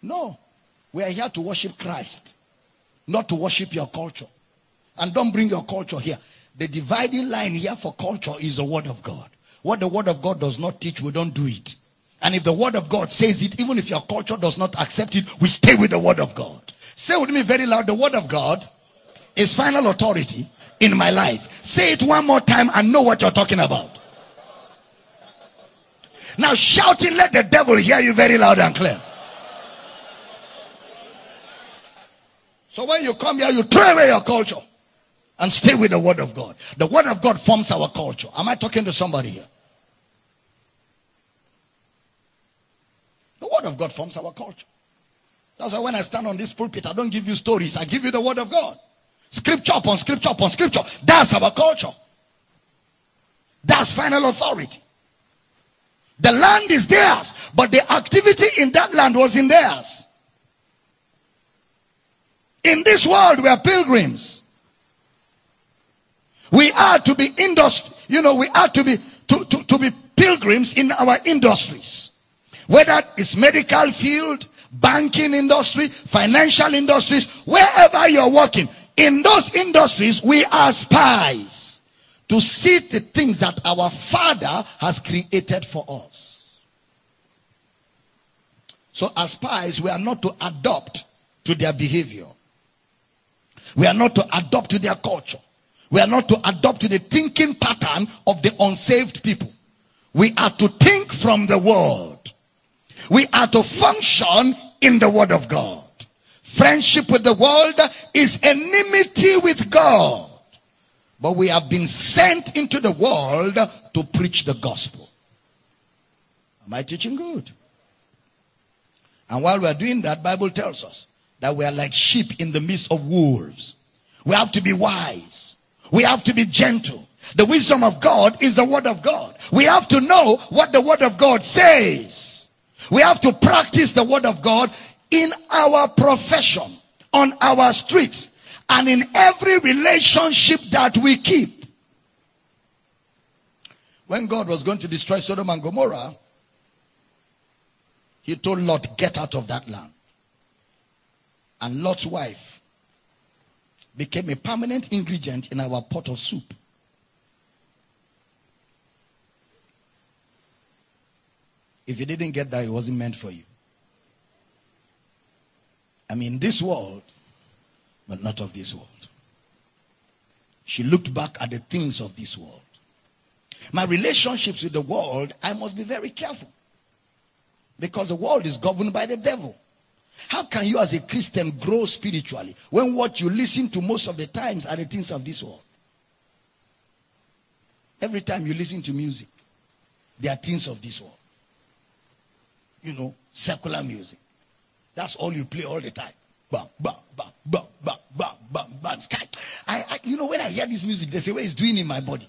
No. We are here to worship Christ, not to worship your culture. And don't bring your culture here. The dividing line here for culture is the word of God. What the word of God does not teach, we don't do it. And if the word of God says it, even if your culture does not accept it, we stay with the word of God. Say with me very loud, the word of God is final authority in my life. Say it one more time and know what you're talking about. Now shouting, let the devil hear you very loud and clear. So when you come here, you throw away your culture and stay with the word of God. The word of God forms our culture. Am I talking to somebody here? The word of God forms our culture. That's why when I stand on this pulpit, I don't give you stories. I give you the word of God. Scripture upon scripture upon scripture. That's our culture. That's final authority. The land is theirs, but the activity in that land was in theirs. In this world, we are pilgrims. We are to be industry, you know, we are to be to, to, to be pilgrims in our industries. Whether it's medical field, banking industry, financial industries, wherever you're working, in those industries, we are spies to see the things that our Father has created for us. So, as spies, we are not to adopt to their behavior. We are not to adopt to their culture. We are not to adopt to the thinking pattern of the unsaved people. We are to think from the world. We are to function in the word of God. Friendship with the world is enmity with God. But we have been sent into the world to preach the gospel. Am I teaching good? And while we are doing that, Bible tells us that we are like sheep in the midst of wolves. We have to be wise. We have to be gentle. The wisdom of God is the word of God. We have to know what the word of God says. We have to practice the word of God in our profession, on our streets, and in every relationship that we keep. When God was going to destroy Sodom and Gomorrah, he told Lot, get out of that land and Lot's wife became a permanent ingredient in our pot of soup. If you didn't get that, it wasn't meant for you. I mean, this world, but not of this world. She looked back at the things of this world. My relationships with the world, I must be very careful. Because the world is governed by the devil. How can you, as a Christian, grow spiritually when what you listen to most of the times are the things of this world? Every time you listen to music, they are things of this world. You know, secular music. That's all you play all the time. Bam, bam, bam, bam, bam, bam, bam, bam. Sky. I, I, you know, when I hear this music, they say, what is doing in my body?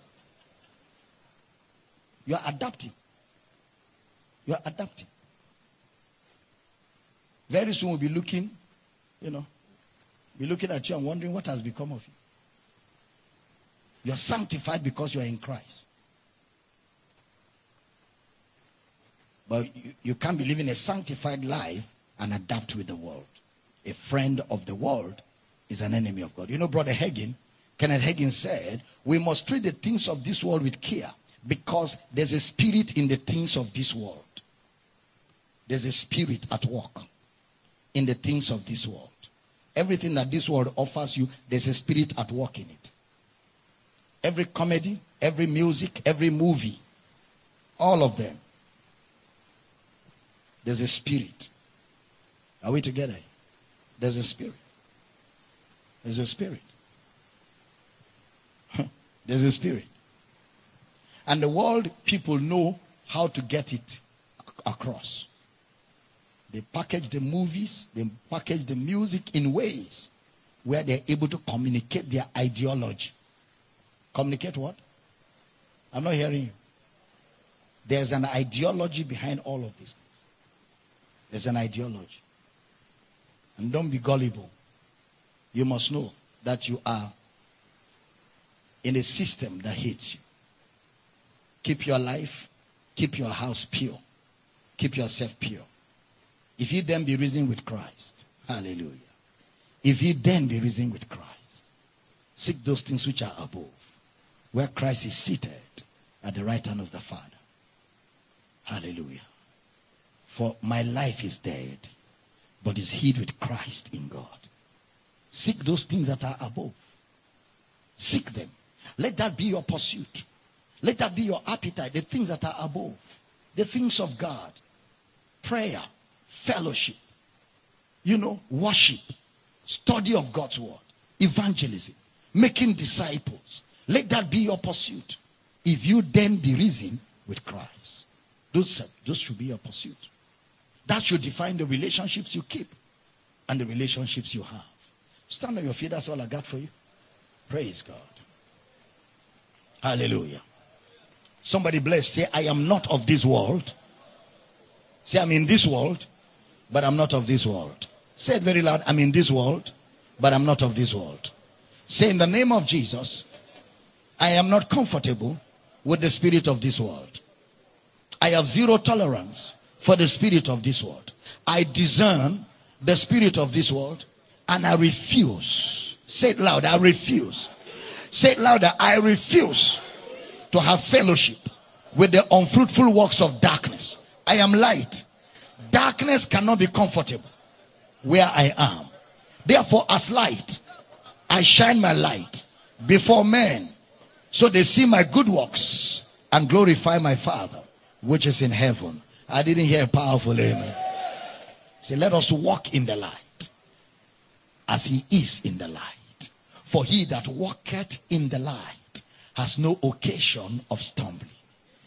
You are adapting. You are adapting. Very soon we'll be looking, you know, be looking at you and wondering what has become of you. You're sanctified because you are in Christ. But you, you can't be living a sanctified life and adapt with the world. A friend of the world is an enemy of God. You know, Brother Hagin, Kenneth Hagin said, we must treat the things of this world with care because there's a spirit in the things of this world. There's a spirit at work in the things of this world. Everything that this world offers you, there's a spirit at work in it. Every comedy, every music, every movie, all of them, there's a spirit. Are we together? There's a spirit. There's a spirit. there's a spirit. And the world people know how to get it across. They package the movies, they package the music in ways where they're able to communicate their ideology. Communicate what? I'm not hearing you. There's an ideology behind all of this. There's an ideology. And don't be gullible. You must know that you are in a system that hates you. Keep your life, keep your house pure, keep yourself pure. If you then be risen with Christ, hallelujah. If you then be risen with Christ, seek those things which are above, where Christ is seated at the right hand of the Father. Hallelujah. For my life is dead, but is hid with Christ in God. Seek those things that are above. Seek them. Let that be your pursuit. Let that be your appetite. The things that are above. The things of God. Prayer. Fellowship. You know, worship. Study of God's word. Evangelism. Making disciples. Let that be your pursuit. If you then be risen with Christ. Those, those should be your pursuit. That should define the relationships you keep and the relationships you have. Stand on your feet. That's all I got for you. Praise God. Hallelujah. Somebody bless. Say, I am not of this world. Say, I'm in this world, but I'm not of this world. Say it very loud. I'm in this world, but I'm not of this world. Say, in the name of Jesus, I am not comfortable with the spirit of this world. I have zero tolerance for the spirit of this world. I discern the spirit of this world and I refuse. Say it loud. I refuse. Say it louder. I refuse to have fellowship with the unfruitful works of darkness. I am light. Darkness cannot be comfortable where I am. Therefore, as light, I shine my light before men so they see my good works and glorify my Father which is in heaven. I didn't hear a powerful amen. Say, let us walk in the light as he is in the light. For he that walketh in the light has no occasion of stumbling.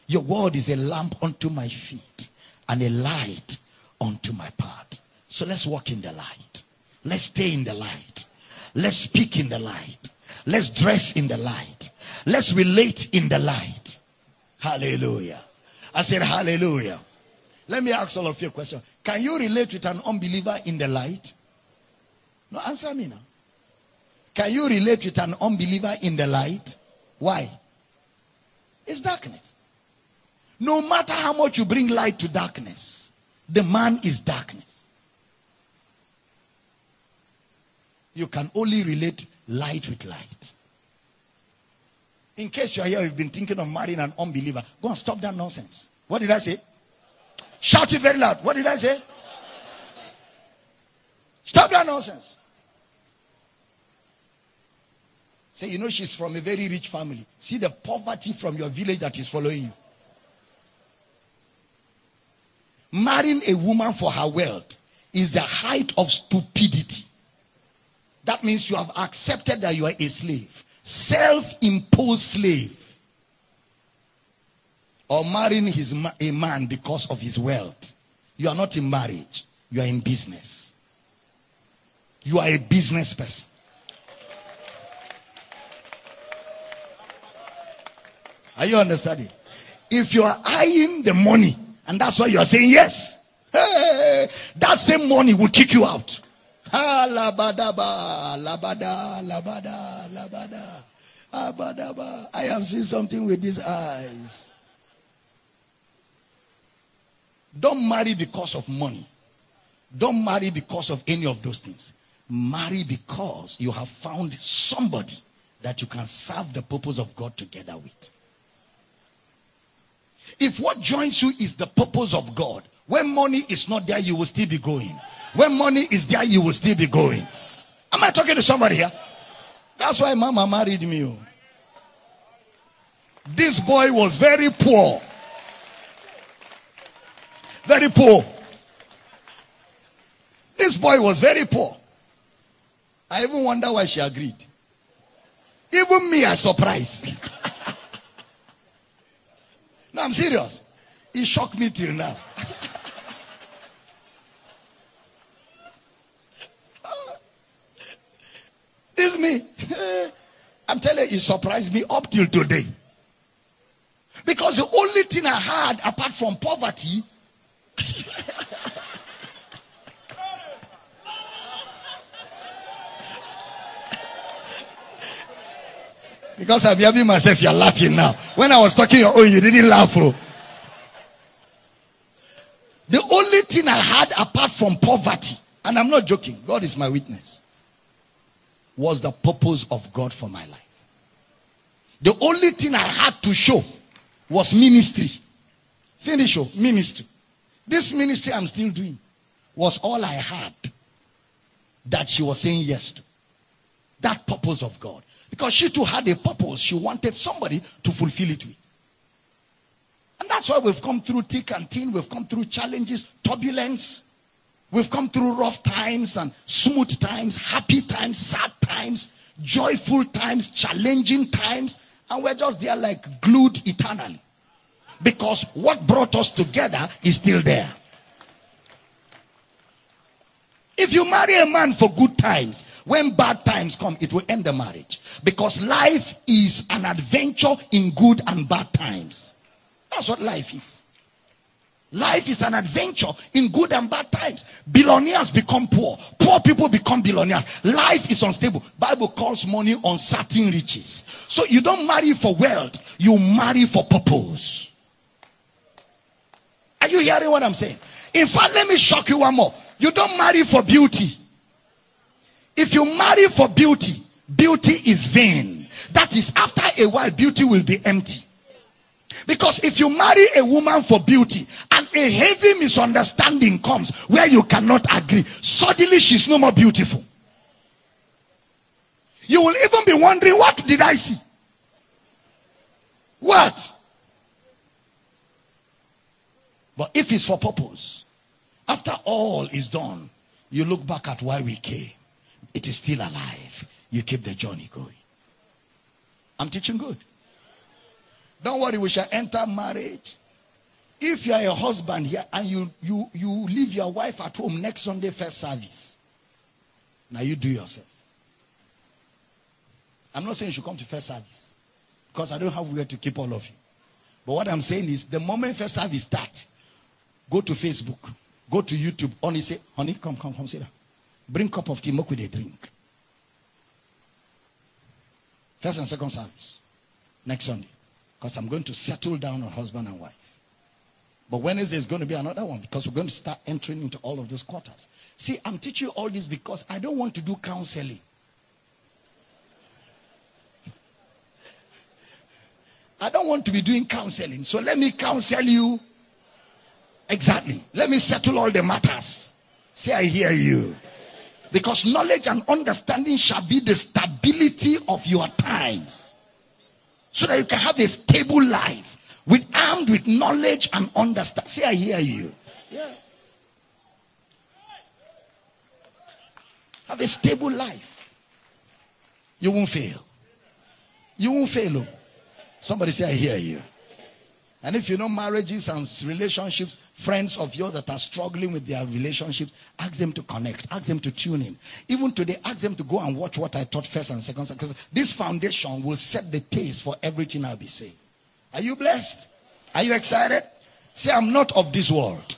Your word is a lamp unto my feet and a light unto my path. So let's walk in the light. Let's stay in the light. Let's speak in the light. Let's dress in the light. Let's relate in the light. Hallelujah. I said, Hallelujah. Let me ask all of you a question. Can you relate with an unbeliever in the light? No, answer me now. Can you relate with an unbeliever in the light? Why? It's darkness. No matter how much you bring light to darkness, the man is darkness. You can only relate light with light. In case you're here, you've been thinking of marrying an unbeliever, go and stop that nonsense. What did I say? Shout it very loud. What did I say? Stop that nonsense. Say, you know, she's from a very rich family. See the poverty from your village that is following you. Marrying a woman for her wealth is the height of stupidity. That means you have accepted that you are a slave self imposed slave or marrying his a man because of his wealth. You are not in marriage, you are in business. You are a business person. Are you understanding? If you are eyeing the money, and that's why you are saying yes, hey, that same money will kick you out. Labada, labada, labada. I have seen something with these eyes. Don't marry because of money. Don't marry because of any of those things. Marry because you have found somebody that you can serve the purpose of God together with. If what joins you is the purpose of God, when money is not there, you will still be going. When money is there, you will still be going. Am I talking to somebody here? That's why mama married me. Oh. This boy was very poor. Very poor. This boy was very poor. I even wonder why she agreed. Even me, I surprised. no, I'm serious. It shocked me till now. surprised me. I'm telling you, it surprised me up till today. Because the only thing I had apart from poverty Because I'm having myself, you're laughing now. When I was talking own, you didn't laugh. Oh. The only thing I had apart from poverty, and I'm not joking, God is my witness, was the purpose of God for my life. The only thing I had to show was ministry. Finish, oh, ministry. This ministry I'm still doing was all I had that she was saying yes to. That purpose of God. Because she too had a purpose. She wanted somebody to fulfill it with. And that's why we've come through thick and thin. We've come through challenges, turbulence. We've come through rough times and smooth times, happy times, sad times, joyful times, challenging times. And we're just there like glued eternally. Because what brought us together is still there. If you marry a man for good times, when bad times come, it will end the marriage. Because life is an adventure in good and bad times. That's what life is. Life is an adventure in good and bad times. Billionaires become poor. Poor people become billionaires. Life is unstable. Bible calls money uncertain riches. So you don't marry for wealth. You marry for purpose. Are you hearing what I'm saying? In fact, let me shock you one more. You don't marry for beauty. If you marry for beauty, beauty is vain. That is, after a while, beauty will be empty. Because if you marry a woman for beauty and a heavy misunderstanding comes where you cannot agree, suddenly she's no more beautiful. You will even be wondering, what did I see? What? But if it's for purpose, after all is done, you look back at why we came. It is still alive. You keep the journey going. I'm teaching good. Don't worry, we shall enter marriage. If you are a husband here and you, you, you leave your wife at home next Sunday first service, now you do yourself. I'm not saying you should come to first service because I don't have where to keep all of you. But what I'm saying is the moment first service start, go to Facebook Go to YouTube. Honey say, honey, come, come, come, sit down. Bring cup of tea, milk with a drink. First and second service. Next Sunday. Because I'm going to settle down on husband and wife. But Wednesday is going to be another one because we're going to start entering into all of those quarters. See, I'm teaching you all this because I don't want to do counseling. I don't want to be doing counseling. So let me counsel you Exactly. Let me settle all the matters. Say, I hear you. Because knowledge and understanding shall be the stability of your times. So that you can have a stable life. With armed with knowledge and understanding. Say, I hear you. Yeah. Have a stable life. You won't fail. You won't fail. Oh. Somebody say, I hear you. And if you know marriages and relationships, friends of yours that are struggling with their relationships, ask them to connect, ask them to tune in. Even today, ask them to go and watch what I taught first and second, because this foundation will set the pace for everything I'll be saying. Are you blessed? Are you excited? Say, I'm not of this world.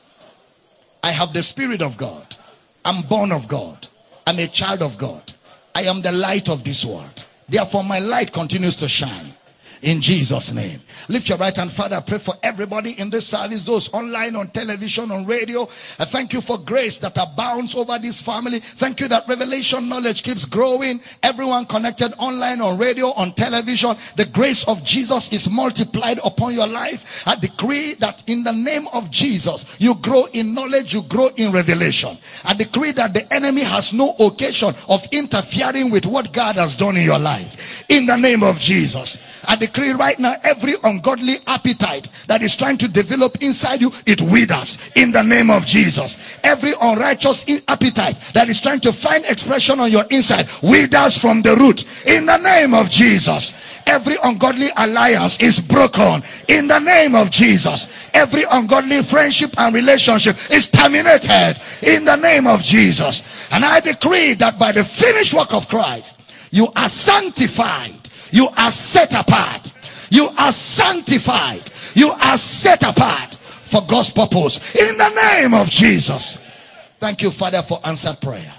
I have the Spirit of God. I'm born of God. I'm a child of God. I am the light of this world. Therefore, my light continues to shine in Jesus' name. Lift your right hand, Father. I pray for everybody in this service, those online, on television, on radio. I thank you for grace that abounds over this family. Thank you that revelation knowledge keeps growing. Everyone connected online, on radio, on television. The grace of Jesus is multiplied upon your life. I decree that in the name of Jesus, you grow in knowledge, you grow in revelation. I decree that the enemy has no occasion of interfering with what God has done in your life. In the name of Jesus. I decree right now every ungodly appetite that is trying to develop inside you, it withers in the name of Jesus. Every unrighteous appetite that is trying to find expression on your inside withers from the root in the name of Jesus. Every ungodly alliance is broken in the name of Jesus. Every ungodly friendship and relationship is terminated in the name of Jesus. And I decree that by the finished work of Christ, You are sanctified. You are set apart. You are sanctified. You are set apart for God's purpose. In the name of Jesus. Thank you, Father, for answered prayer.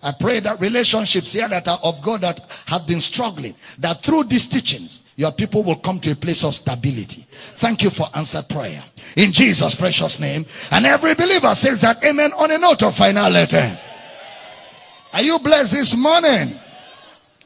I pray that relationships here that are of God that have been struggling, that through these teachings, your people will come to a place of stability. Thank you for answered prayer. In Jesus' precious name. And every believer says that amen on a note of final letter. Are you blessed this morning?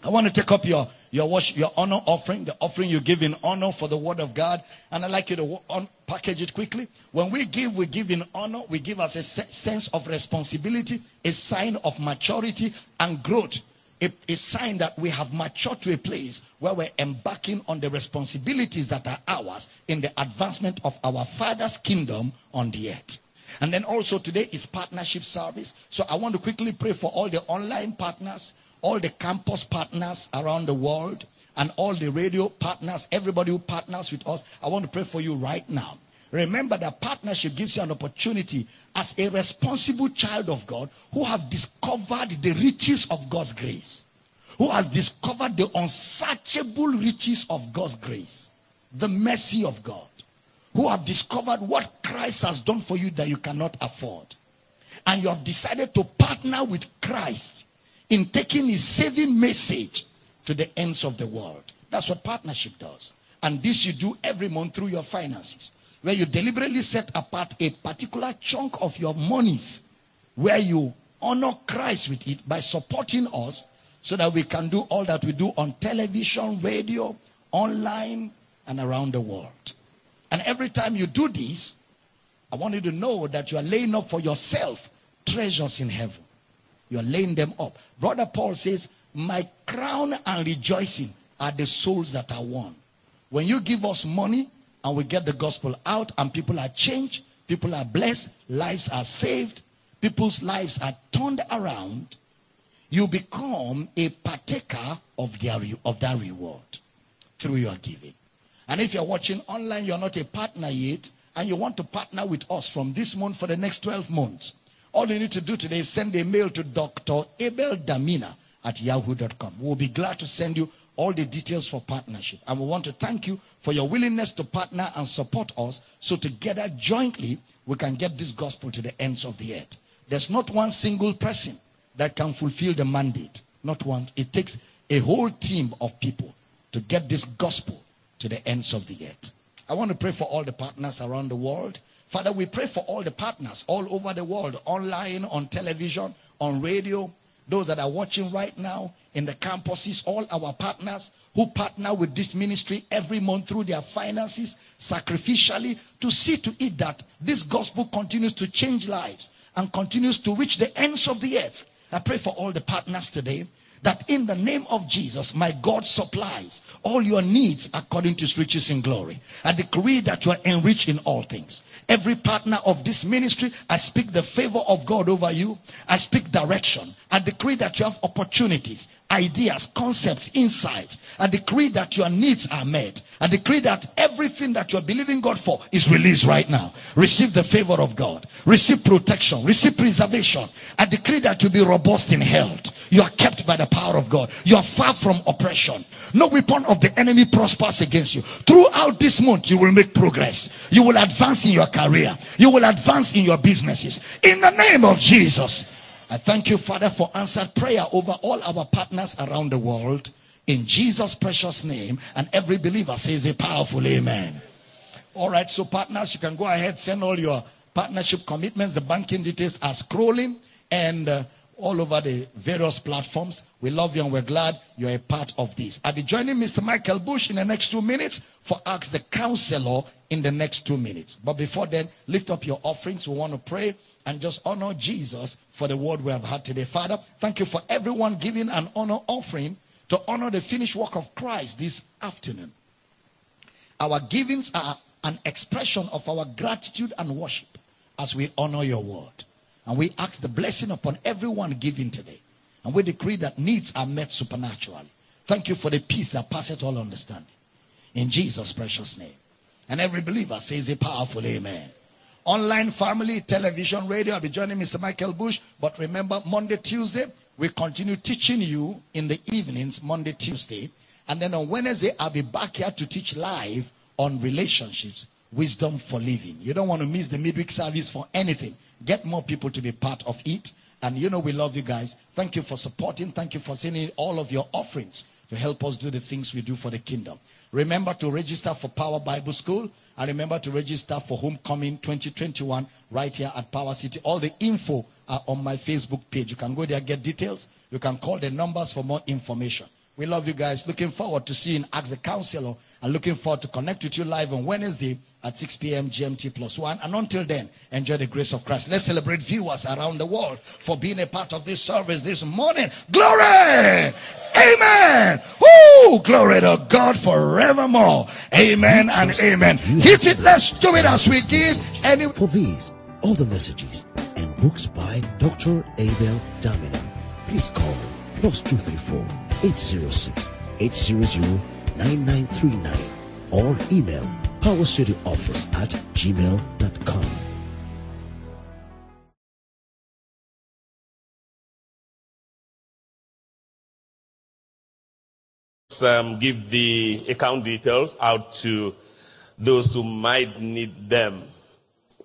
I want to take up your your your honor offering, the offering you give in honor for the word of God. And I'd like you to package it quickly. When we give, we give in honor. We give us a sense of responsibility, a sign of maturity and growth. A, a sign that we have matured to a place where we're embarking on the responsibilities that are ours in the advancement of our Father's kingdom on the earth. And then also today is partnership service. So I want to quickly pray for all the online partners all the campus partners around the world and all the radio partners, everybody who partners with us, I want to pray for you right now. Remember that partnership gives you an opportunity as a responsible child of God who have discovered the riches of God's grace, who has discovered the unsearchable riches of God's grace, the mercy of God, who have discovered what Christ has done for you that you cannot afford. And you have decided to partner with Christ in taking his saving message to the ends of the world. That's what partnership does. And this you do every month through your finances, where you deliberately set apart a particular chunk of your monies, where you honor Christ with it by supporting us so that we can do all that we do on television, radio, online, and around the world. And every time you do this, I want you to know that you are laying up for yourself treasures in heaven. You're laying them up. Brother Paul says, My crown and rejoicing are the souls that are won. When you give us money and we get the gospel out and people are changed, people are blessed, lives are saved, people's lives are turned around, you become a partaker of, their, of that reward through your giving. And if you're watching online, you're not a partner yet, and you want to partner with us from this month for the next 12 months, all you need to do today is send a mail to Dr. Abel Damina at yahoo.com. We'll be glad to send you all the details for partnership. And we want to thank you for your willingness to partner and support us so together, jointly, we can get this gospel to the ends of the earth. There's not one single person that can fulfill the mandate. Not one. It takes a whole team of people to get this gospel to the ends of the earth. I want to pray for all the partners around the world. Father, we pray for all the partners all over the world, online, on television, on radio, those that are watching right now in the campuses, all our partners who partner with this ministry every month through their finances, sacrificially, to see to it that this gospel continues to change lives and continues to reach the ends of the earth. I pray for all the partners today that in the name of Jesus, my God supplies all your needs according to his riches in glory. I decree that you are enriched in all things. Every partner of this ministry, I speak the favor of God over you. I speak direction. I decree that you have opportunities ideas, concepts, insights. I decree that your needs are met. I decree that everything that you're believing God for is released right now. Receive the favor of God. Receive protection. Receive preservation. I decree that you be robust in health. You are kept by the power of God. You are far from oppression. No weapon of the enemy prospers against you. Throughout this month, you will make progress. You will advance in your career. You will advance in your businesses. In the name of Jesus. I thank you, Father, for answered prayer over all our partners around the world. In Jesus' precious name. And every believer says a powerful amen. All right, so partners, you can go ahead, send all your partnership commitments. The banking details are scrolling and uh, all over the various platforms. We love you and we're glad you're a part of this. I'll be joining Mr. Michael Bush in the next two minutes for Ask the Counselor in the next two minutes. But before then, lift up your offerings. We want to pray and just honor Jesus for the word we have had today. Father, thank you for everyone giving an honor offering to honor the finished work of Christ this afternoon. Our givings are an expression of our gratitude and worship as we honor your word. And we ask the blessing upon everyone giving today. And we decree that needs are met supernaturally. Thank you for the peace that passeth all understanding. In Jesus' precious name. And every believer says a powerful amen online family, television, radio. I'll be joining Mr. Michael Bush. But remember, Monday, Tuesday, we continue teaching you in the evenings, Monday, Tuesday. And then on Wednesday, I'll be back here to teach live on relationships, wisdom for living. You don't want to miss the midweek service for anything. Get more people to be part of it. And you know, we love you guys. Thank you for supporting. Thank you for sending all of your offerings to help us do the things we do for the kingdom. Remember to register for Power Bible School and remember to register for Homecoming 2021 right here at Power City. All the info are on my Facebook page. You can go there, get details. You can call the numbers for more information. We love you guys. Looking forward to seeing Ask the Counselor and looking forward to connect with you live on Wednesday at 6 p.m. GMT plus one. And until then, enjoy the grace of Christ. Let's celebrate viewers around the world for being a part of this service this morning. Glory! Amen! Woo! Glory to God forevermore. Amen and amen. Hit it. Let's do it as we give. Any- For these, all the messages and books by Dr. Abel Damina, please call plus 234 806 800 9939 or email powercityoffice at gmail.com. um, give the account details out to those who might need them.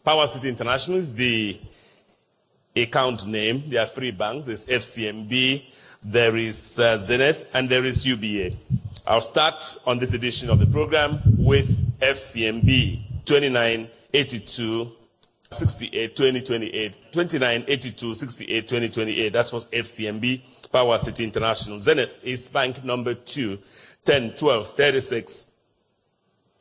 Power City International is the account name. There are three banks. There's FCMB, there is uh, Zenith, and there is UBA. I'll start on this edition of the program with FCMB 2982 68 2028 2982 68 2028 that's for fcmb power city international. Zenith is bank number 2 10 12 36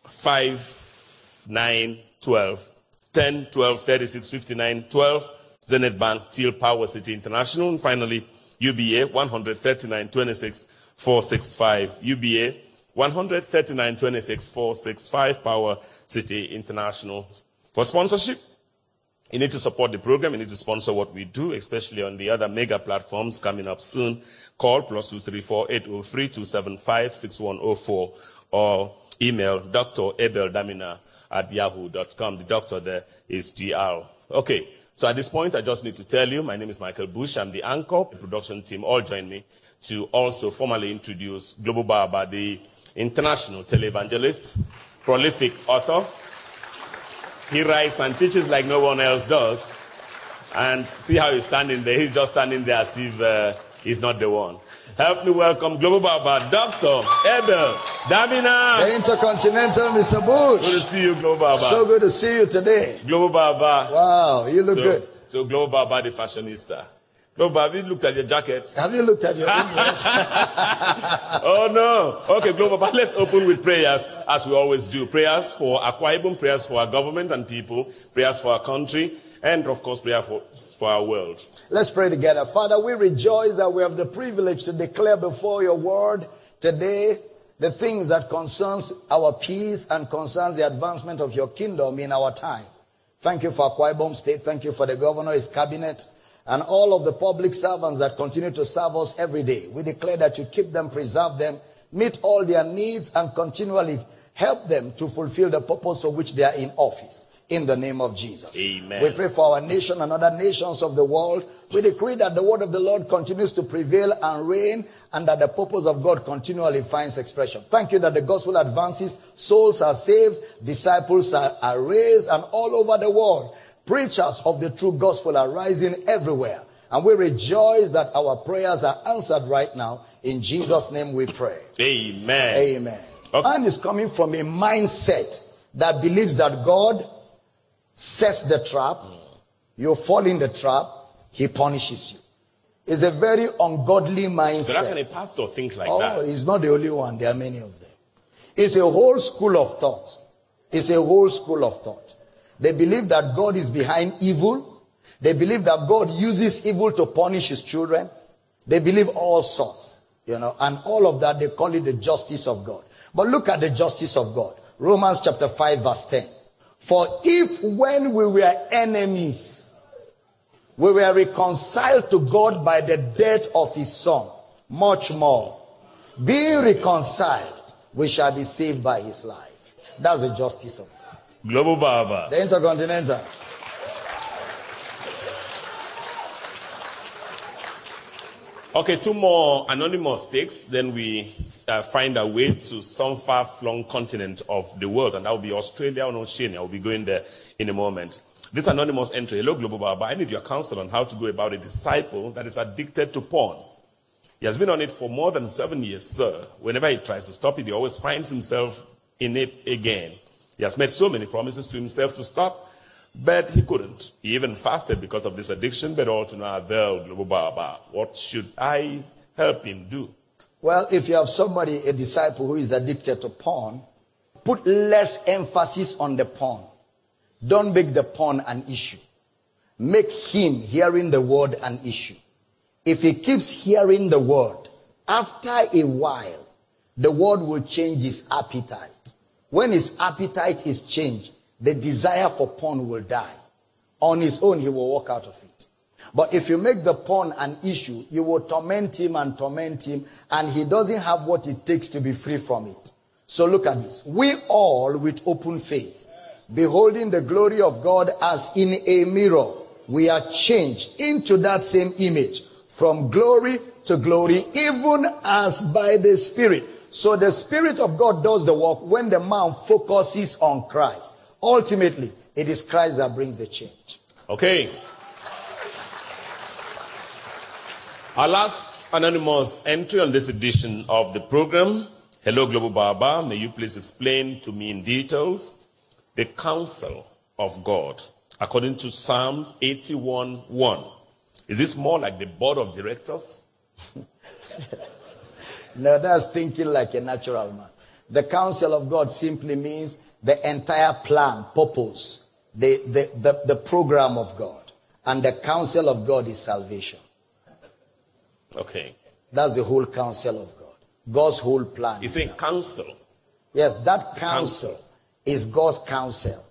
5 9 12 10 12 36 59 12 zenith bank steel power city international. And finally uba 139 26 465 uba 139 26 465 power city international for sponsorship you need to support the program. You need to sponsor what we do, especially on the other mega platforms coming up soon. Call plus two three four eight zero three two seven five six one zero four or email Dr. Abel Damina at yahoo.com. The doctor there is GR. Okay. So at this point, I just need to tell you, my name is Michael Bush. I'm the anchor. The production team all join me to also formally introduce Global Baba, the international televangelist, prolific author, he writes and teaches like no one else does. And see how he's standing there. He's just standing there as if uh, he's not the one. Help me welcome Global Baba, Dr. Abel Damina. The Intercontinental Mr. Bush. Good to see you, Global Baba. So good to see you today. Global Baba. Wow, you look so, good. So Global Baba, the fashionista. Global Baba, have you looked at your jackets? Have you looked at your emails? Oh no. Okay, Global Baba, let's open with prayers as we always do. Prayers for Akwa Ibom, prayers for our government and people, prayers for our country, and of course, prayer for, for our world. Let's pray together. Father, we rejoice that we have the privilege to declare before your word today the things that concerns our peace and concerns the advancement of your kingdom in our time. Thank you for Akwa Ibom State. Thank you for the governor, his cabinet, and all of the public servants that continue to serve us every day. We declare that you keep them, preserve them, meet all their needs, and continually help them to fulfill the purpose for which they are in office. In the name of Jesus. Amen. We pray for our nation and other nations of the world. We decree that the word of the Lord continues to prevail and reign and that the purpose of God continually finds expression. Thank you that the gospel advances, souls are saved, disciples are, are raised, and all over the world, preachers of the true gospel are rising everywhere. And we rejoice that our prayers are answered right now. In Jesus' name we pray. Amen. Amen. Okay. Man is coming from a mindset that believes that God sets the trap, mm. you fall in the trap, he punishes you. It's a very ungodly So how can a pastor think like Oh, that? Oh, he's not the only one. There are many of them. It's a whole school of thought. It's a whole school of thought. They believe that God is behind evil. They believe that God uses evil to punish his children. They believe all sorts, you know, and all of that they call it the justice of God. But look at the justice of God. Romans chapter 5 verse 10. For if when we were enemies, we were reconciled to God by the death of his son, much more, being reconciled, we shall be saved by his life. That's the justice of God. Global Baba. The Intercontinental. Okay, two more anonymous takes. Then we uh, find our way to some far-flung continent of the world, and that will be Australia or Oceania. We'll be going there in a moment. This anonymous entry. Hello, Global Baba. I need your counsel on how to go about a disciple that is addicted to porn. He has been on it for more than seven years, sir. Whenever he tries to stop it, he always finds himself in it again. He has made so many promises to himself to stop, but he couldn't. He even fasted because of this addiction, but all to no avail. What should I help him do? Well, if you have somebody, a disciple who is addicted to porn, put less emphasis on the porn. Don't make the porn an issue. Make him hearing the word an issue. If he keeps hearing the word, after a while, the word will change his appetite. When his appetite is changed, the desire for porn will die. On his own, he will walk out of it. But if you make the porn an issue, you will torment him and torment him, and he doesn't have what it takes to be free from it. So look at this. We all, with open face, beholding the glory of God as in a mirror, we are changed into that same image from glory to glory, even as by the Spirit. So the Spirit of God does the work when the man focuses on Christ. Ultimately, it is Christ that brings the change. Okay. Our last anonymous entry on this edition of the program. Hello, Global Baba. May you please explain to me in details the counsel of God according to Psalms 81 1. Is this more like the board of directors? no, that's thinking like a natural man. The counsel of God simply means the entire plan, purpose, the, the, the, the program of God. And the counsel of God is salvation. Okay. That's the whole counsel of God. God's whole plan. You say counsel? Yes, that counsel, counsel is God's counsel.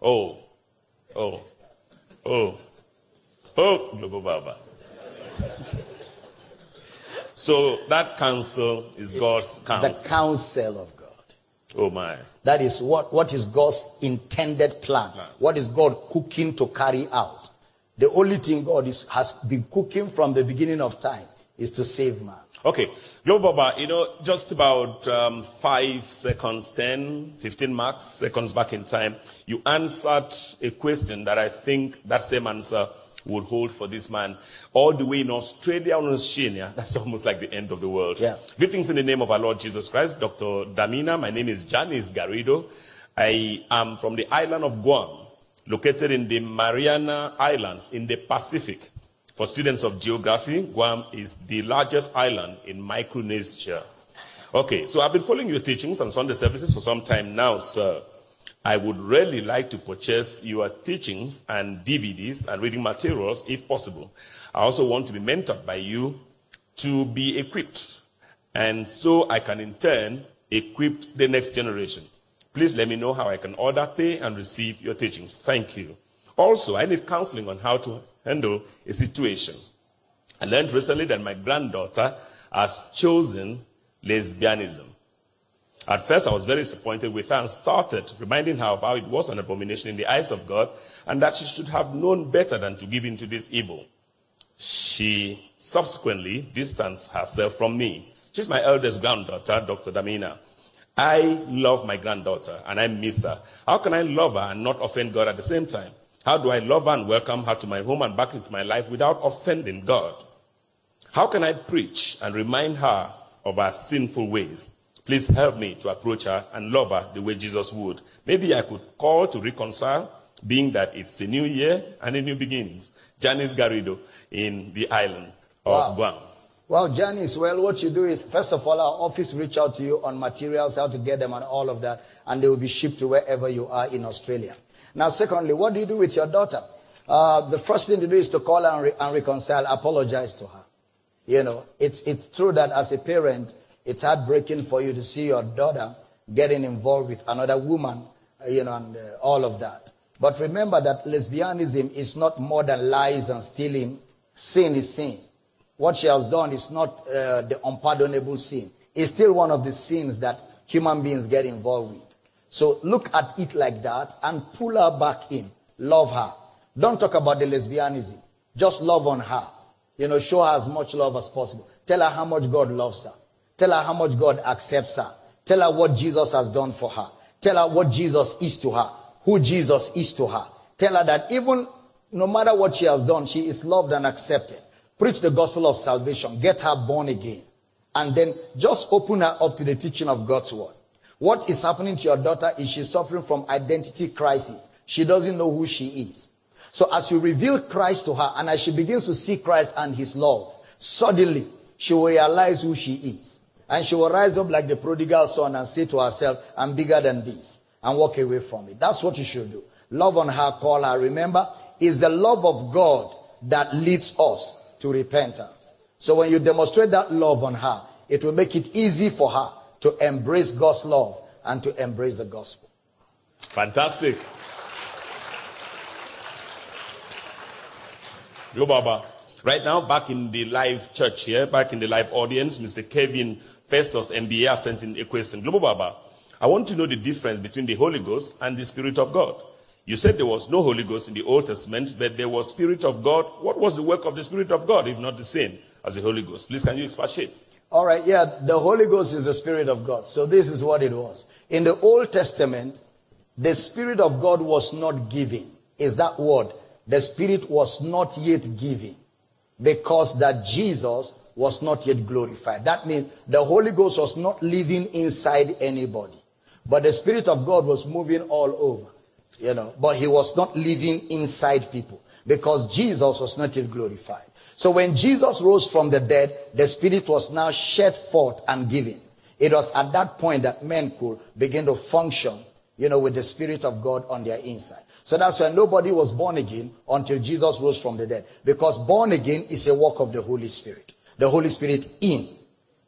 Oh. Oh. Oh. Oh, Baba. So that counsel is God's counsel. The counsel of God. Oh my. That is what, what is God's intended plan. plan. What is God cooking to carry out? The only thing God is, has been cooking from the beginning of time is to save man. Okay. Global Baba, you know, just about um, five seconds, 10, 15 marks, seconds back in time, you answered a question that I think that same answer would hold for this man all the way in Australia and Oceania. That's almost like the end of the world. Yeah. Greetings in the name of our Lord Jesus Christ, Dr. Damina. My name is Janice Garrido. I am from the island of Guam, located in the Mariana Islands in the Pacific. For students of geography, Guam is the largest island in Micronesia. Okay, so I've been following your teachings and Sunday services for some time now, sir. I would really like to purchase your teachings and DVDs and reading materials if possible. I also want to be mentored by you to be equipped. And so I can in turn equip the next generation. Please let me know how I can order, pay, and receive your teachings. Thank you. Also, I need counseling on how to handle a situation. I learned recently that my granddaughter has chosen lesbianism. At first, I was very disappointed with her and started reminding her of how it was an abomination in the eyes of God and that she should have known better than to give in to this evil. She subsequently distanced herself from me. She's my eldest granddaughter, Dr. Damina. I love my granddaughter and I miss her. How can I love her and not offend God at the same time? How do I love her and welcome her to my home and back into my life without offending God? How can I preach and remind her of her sinful ways? Please help me to approach her and love her the way Jesus would. Maybe I could call to reconcile, being that it's a new year and a new beginnings. Janice Garrido in the island of wow. Guam. Well, Janice, well, what you do is, first of all, our office reach out to you on materials, how to get them and all of that, and they will be shipped to wherever you are in Australia. Now, secondly, what do you do with your daughter? Uh, the first thing to do is to call her and, re- and reconcile, apologize to her. You know, it's, it's true that as a parent, it's heartbreaking for you to see your daughter getting involved with another woman, you know, and uh, all of that. But remember that lesbianism is not more than lies and stealing. Sin is sin. What she has done is not uh, the unpardonable sin. It's still one of the sins that human beings get involved with. So look at it like that and pull her back in. Love her. Don't talk about the lesbianism. Just love on her. You know, show her as much love as possible. Tell her how much God loves her. Tell her how much God accepts her. Tell her what Jesus has done for her. Tell her what Jesus is to her, who Jesus is to her. Tell her that even no matter what she has done, she is loved and accepted. Preach the gospel of salvation. Get her born again. And then just open her up to the teaching of God's word. What is happening to your daughter is she's suffering from identity crisis. She doesn't know who she is. So as you reveal Christ to her and as she begins to see Christ and his love, suddenly she will realize who she is. And she will rise up like the prodigal son and say to herself, I'm bigger than this and walk away from it. That's what you should do. Love on her, call her. Remember, it's the love of God that leads us to repentance. So when you demonstrate that love on her, it will make it easy for her to embrace God's love and to embrace the gospel. Fantastic. Yo, Baba. Right now, back in the live church here, back in the live audience, Mr. Kevin Festus, MBA, has sent in a question. Global Baba, I want to know the difference between the Holy Ghost and the Spirit of God. You said there was no Holy Ghost in the Old Testament, but there was Spirit of God. What was the work of the Spirit of God, if not the same as the Holy Ghost? Please, can you expatiate? All right, yeah, the Holy Ghost is the Spirit of God. So this is what it was. In the Old Testament, the Spirit of God was not given. Is that word? The Spirit was not yet given because that Jesus was not yet glorified. That means the Holy Ghost was not living inside anybody, but the Spirit of God was moving all over, you know, but he was not living inside people because Jesus was not yet glorified. So when Jesus rose from the dead, the Spirit was now shed forth and given. It was at that point that men could begin to function, you know, with the Spirit of God on their inside. So that's why nobody was born again until Jesus rose from the dead. Because born again is a work of the Holy Spirit. The Holy Spirit in.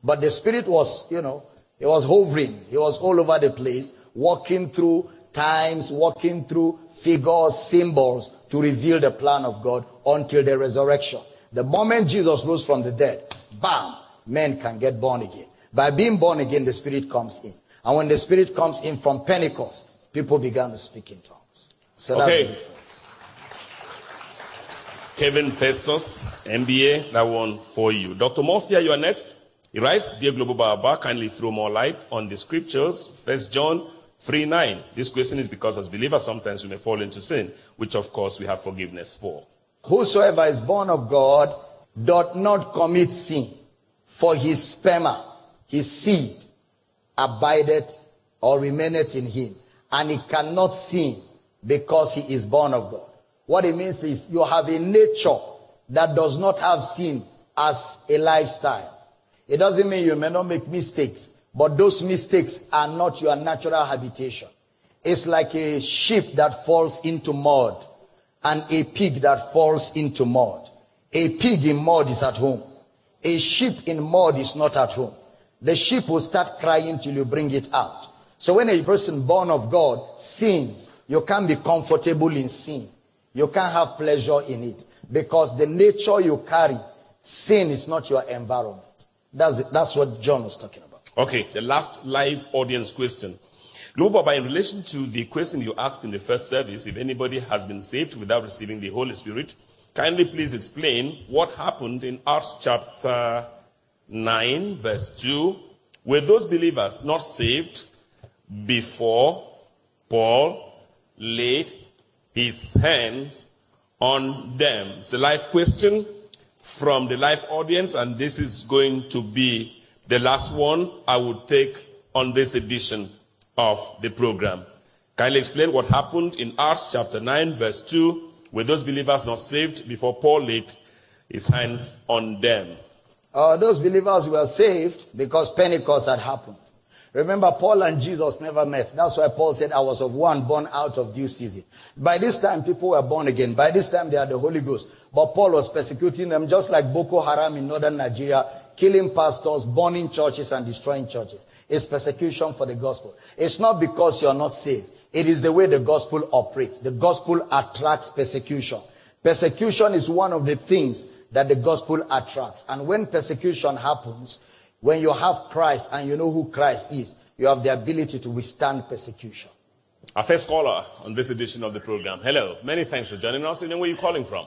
But the Spirit was, you know, he was hovering. He was all over the place, walking through times, walking through figures, symbols to reveal the plan of God until the resurrection. The moment Jesus rose from the dead, bam, men can get born again. By being born again, the Spirit comes in. And when the Spirit comes in from Pentecost, people began to speak in tongues. So that's Okay. Kevin Festus, MBA, that one for you. Dr. Morphia, you are next. He writes, Dear Global Baba, kindly throw more light on the scriptures. First John 3 9. This question is because as believers, sometimes we may fall into sin, which of course we have forgiveness for. Whosoever is born of God doth not commit sin, for his sperma, his seed, abideth or remaineth in him, and he cannot sin because he is born of God. What it means is you have a nature that does not have sin as a lifestyle. It doesn't mean you may not make mistakes, but those mistakes are not your natural habitation. It's like a sheep that falls into mud and a pig that falls into mud. A pig in mud is at home. A sheep in mud is not at home. The sheep will start crying till you bring it out. So when a person born of God sins, you can't be comfortable in sin. You can't have pleasure in it because the nature you carry, sin is not your environment. That's, it. that's what John was talking about. Okay, the last live audience question. Global in relation to the question you asked in the first service, if anybody has been saved without receiving the Holy Spirit, kindly please explain what happened in Acts chapter 9, verse 2. Were those believers not saved before Paul laid his hands on them? It's a live question from the live audience, and this is going to be the last one I would take on this edition of the program. Kindly explain what happened in Acts chapter 9, verse 2. Were those believers not saved before Paul laid his hands on them? Uh, those believers were saved because Pentecost had happened. Remember, Paul and Jesus never met. That's why Paul said, I was of one born out of due season. By this time, people were born again. By this time, they had the Holy Ghost. But Paul was persecuting them just like Boko Haram in northern Nigeria, killing pastors, burning churches, and destroying churches. It's persecution for the gospel. It's not because you're not saved. It is the way the gospel operates. The gospel attracts persecution. Persecution is one of the things that the gospel attracts. And when persecution happens, when you have Christ and you know who Christ is, you have the ability to withstand persecution. Our first caller on this edition of the program. Hello. Many thanks for joining us. And where are you calling from?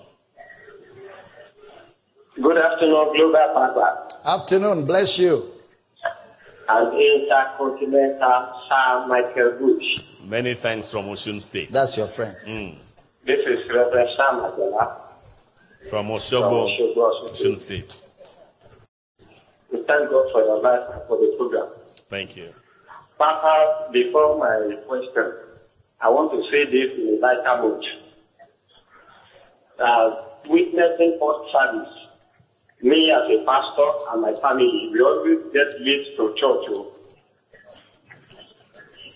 Good afternoon, Global Papa Afternoon. Bless you. and Intercontinental Sir Michael Bush. Many thanks from Osun State. That's your friend. Mm. This is Reverend Sam Adela. From From Osogbo, Osogbo, Osun State. We thank God for your life and for the program. Thank you. Papa, before my question, I want to say this in a lighter mood. Uh, witnessing first service, me as a pastor and my family, we always get late to church oh.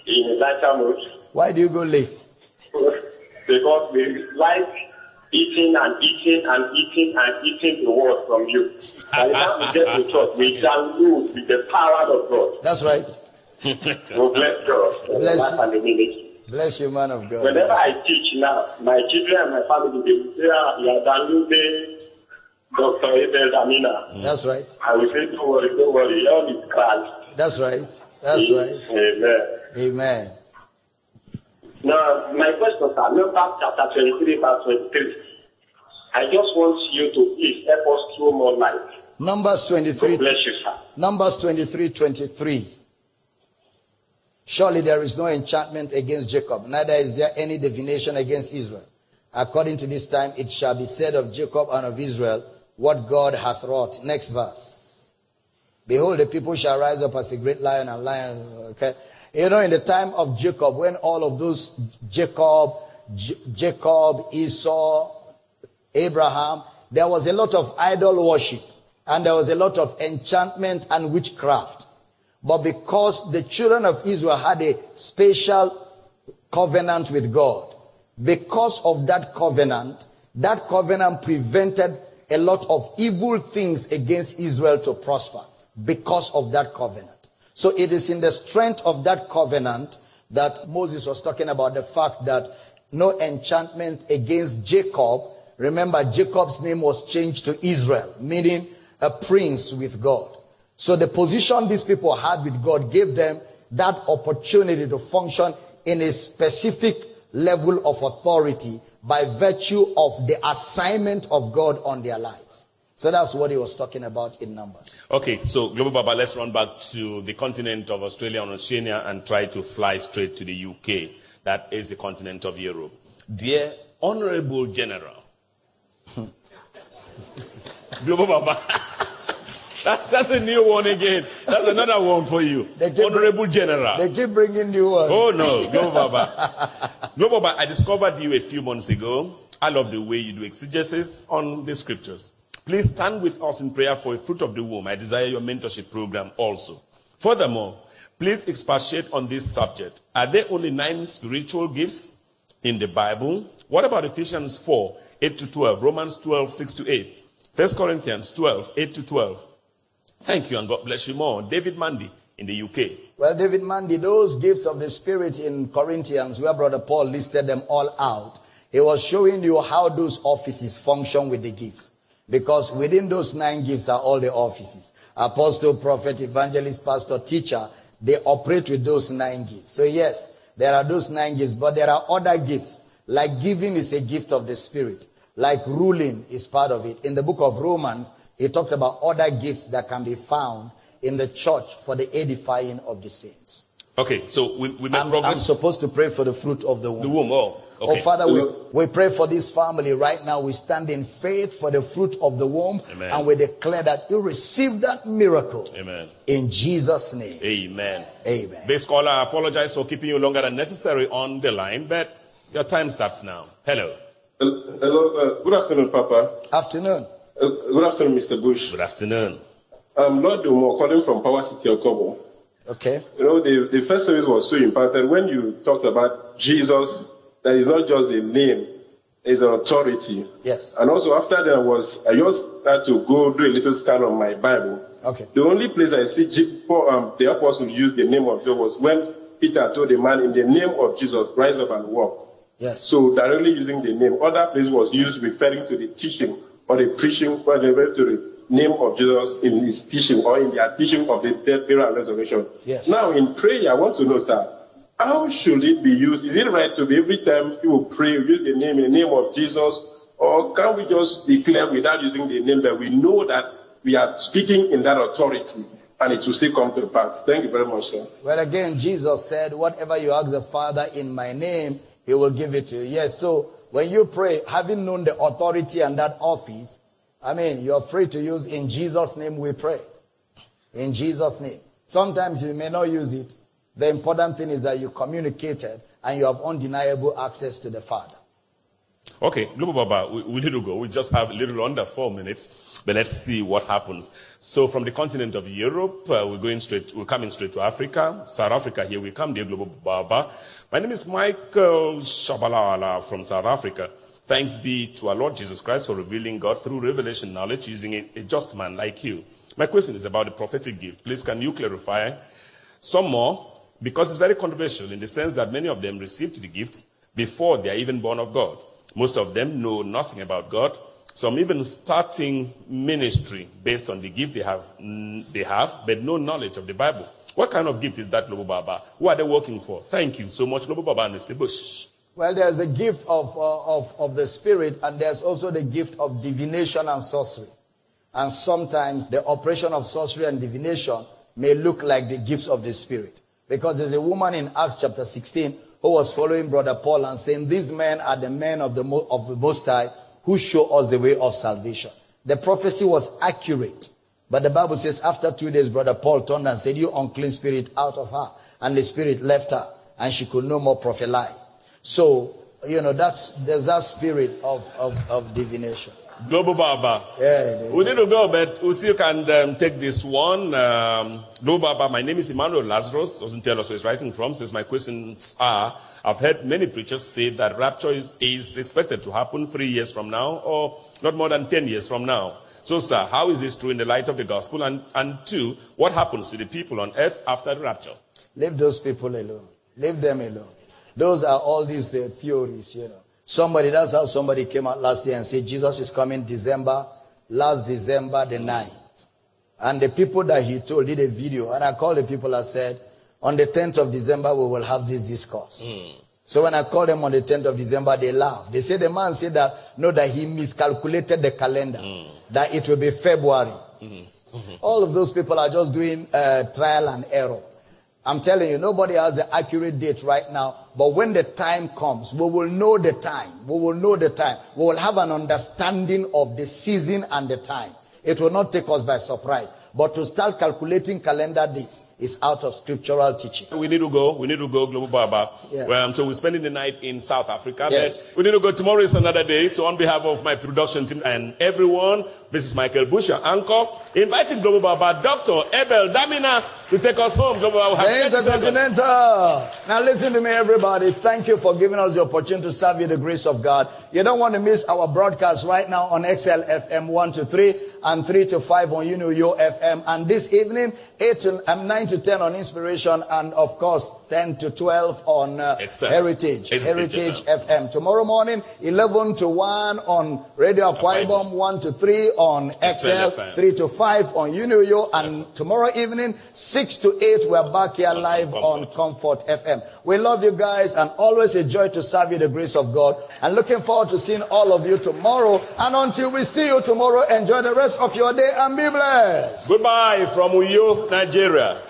in a lighter mood Why do you go late? because we like eating and eating and eating and eating the word from you. And time we get to church, we download with the power of God. That's right. We bless God Bless you. Bless you, man of God. Whenever I teach now, my children and my family, they will say, ah, you are downloading Dr. Abel Damina. That's right. I will say, don't worry, don't worry, all is Christ. That's right. That's right. Amen. Amen. Now, my question, sir, Numbers chapter 23, verse 23. I just want you to please help us through more light. Numbers 23. God 23. bless you, sir. Numbers 23, 23. Surely there is no enchantment against Jacob, neither is there any divination against Israel. According to this time, it shall be said of Jacob and of Israel, what God hath wrought. Next verse. Behold, the people shall rise up as a great lion and lion. Okay. You know, in the time of Jacob, when all of those Jacob, J- Jacob, Esau, Abraham, there was a lot of idol worship and there was a lot of enchantment and witchcraft. But because the children of Israel had a special covenant with God, because of that covenant, that covenant prevented a lot of evil things against Israel to prosper because of that covenant. So it is in the strength of that covenant that Moses was talking about the fact that no enchantment against Jacob. Remember, Jacob's name was changed to Israel, meaning a prince with God. So the position these people had with God gave them that opportunity to function in a specific level of authority by virtue of the assignment of God on their lives. So that's what he was talking about in Numbers. Okay, so Global Baba, let's run back to the continent of Australia and Oceania and try to fly straight to the UK. That is the continent of Europe. Dear Honorable General, Global Baba, that's, that's a new one again. That's another one for you. Honorable General. They keep bringing new ones. Oh no, Global Baba. Global Baba, I discovered you a few months ago. I love the way you do exegesis on the scriptures. Please stand with us in prayer for a fruit of the womb. I desire your mentorship program also. Furthermore, please expatiate on this subject. Are there only nine spiritual gifts in the Bible? What about Ephesians 4, 8 to 12, Romans 12, 6 to 8, 1 Corinthians 12, 8 to 12? Thank you and God bless you more. David Mandy in the UK. Well, David Mandy, those gifts of the Spirit in Corinthians, where Brother Paul listed them all out, he was showing you how those offices function with the gifts. Because within those nine gifts are all the offices. Apostle, prophet, evangelist, pastor, teacher, they operate with those nine gifts. So yes, there are those nine gifts, but there are other gifts. Like giving is a gift of the Spirit. Like ruling is part of it. In the book of Romans, he talked about other gifts that can be found in the church for the edifying of the saints. Okay, so we, we I'm, I'm supposed to pray for the fruit of the womb. the womb. Oh, okay. Oh, Father, we, we pray for this family right now. We stand in faith for the fruit of the womb. Amen. And we declare that you receive that miracle. Amen. In Jesus' name. Amen. Amen. Base caller, I apologize for keeping you longer than necessary on the line, but your time starts now. Hello. Hello, uh, good afternoon, Papa. Afternoon. Uh, good afternoon, Mr. Bush. Good afternoon. I'm Lord Dumo, calling from Power City, Okobo. Okay. You know, the, the first service was so important when you talked about Jesus, that is not just a name, it's an authority. Yes. And also after that was, I just had to go do a little scan on my Bible. Okay. The only place I see Je- Paul, um, the apostle use the name of Jesus was when Peter told the man in the name of Jesus, rise up and walk. Yes. So directly using the name. Other place was used referring to the teaching or the preaching, or referring to the name of Jesus in his teaching or in their teaching of the death, burial, and resurrection. Yes. Now in prayer, I want to know, sir, how should it be used? Is it right to be every time people pray, use the name, the name of Jesus, Or can we just declare without using the name that we know that we are speaking in that authority and it will still come to pass? Thank you very much, sir. Well, again, Jesus said, Whatever you ask the Father in my name, he will give it to you. Yes, so when you pray, having known the authority and that office, I mean, you're free to use in Jesus' name we pray. In Jesus' name. Sometimes you may not use it. The important thing is that you communicated and you have undeniable access to the Father. Okay, Global Baba, we, we need to go. We just have a little under four minutes, but let's see what happens. So from the continent of Europe, uh, we're going straight, we're coming straight to Africa. South Africa, here we come, dear Global Baba. My name is Michael Shabalala from South Africa. Thanks be to our Lord Jesus Christ for revealing God through revelation knowledge using a, a just man like you. My question is about the prophetic gift. Please, can you clarify some more? Because it's very controversial in the sense that many of them received the gifts before they are even born of God. Most of them know nothing about God. Some even starting ministry based on the gift they have, they have, but no knowledge of the Bible. What kind of gift is that, Lobo Baba? Who are they working for? Thank you so much, Lobo Baba and Mr. Bush. Well, there's a gift of, uh, of, of the Spirit, and there's also the gift of divination and sorcery. And sometimes the operation of sorcery and divination may look like the gifts of the Spirit. Because there's a woman in Acts chapter 16 who was following Brother Paul and saying, These men are the men of the, of the Most High who show us the way of salvation. The prophecy was accurate. But the Bible says, after two days, Brother Paul turned and said, You unclean spirit, out of her. And the spirit left her, and she could no more prophesy. So, you know, that's, there's that spirit of, of, of divination. Global Baba. Yeah, we need to go, but we still can um, take this one. Um, Global Baba, my name is Emmanuel Lazarus. Doesn't tell us where he's writing from. since my questions are: I've heard many preachers say that rapture is, is expected to happen three years from now, or not more than ten years from now. So, sir, how is this true in the light of the gospel? And and two, what happens to the people on earth after the rapture? Leave those people alone. Leave them alone. Those are all these uh, theories, you know. Somebody, that's how somebody came out last year and said Jesus is coming December, last December the 9th. And the people that he told did a video, and I called the people and said, on the 10th of December, we will have this discourse. Mm. So when I called them on the 10th of December, they laughed. They said the man said that, no, that he miscalculated the calendar, mm. that it will be February. Mm-hmm. All of those people are just doing uh, trial and error. I'm telling you, nobody has the accurate date right now. But when the time comes, we will know the time. We will know the time. We will have an understanding of the season and the time. It will not take us by surprise. But to start calculating calendar dates is out of scriptural teaching. We need to go. We need to go, Global Baba. Yeah. Um, so we're spending the night in South Africa. Yes. we need to go. Tomorrow is another day. So on behalf of my production team and everyone, this is Michael Bush, your anchor, inviting Global Baba, Dr. Abel Damina, to take us home. Global Baba. The Intercontinental. Now listen to me, everybody. Thank you for giving us the opportunity to serve you the grace of God. You don't want to miss our broadcast right now on XL FM 1 to 3 and 3 to 5 on Unio FM. And this evening, 8 to um, 9 to 10 on Inspiration, and of course, 10 to 12 on uh, uh Heritage, Heritage, uh, uh, FM. Tomorrow morning, 11 to 1 on Radio Akwa Ibom, 1 to 3 on XL, 3 to 5 on Unio, and tomorrow evening, 6 to 8, we're back here live on Comfort FM. We love you guys, and always a joy to serve you the grace of God. And looking forward to seeing all of you tomorrow. And until we see you tomorrow, enjoy the rest of your day and be blessed. Goodbye from Uyo, Nigeria.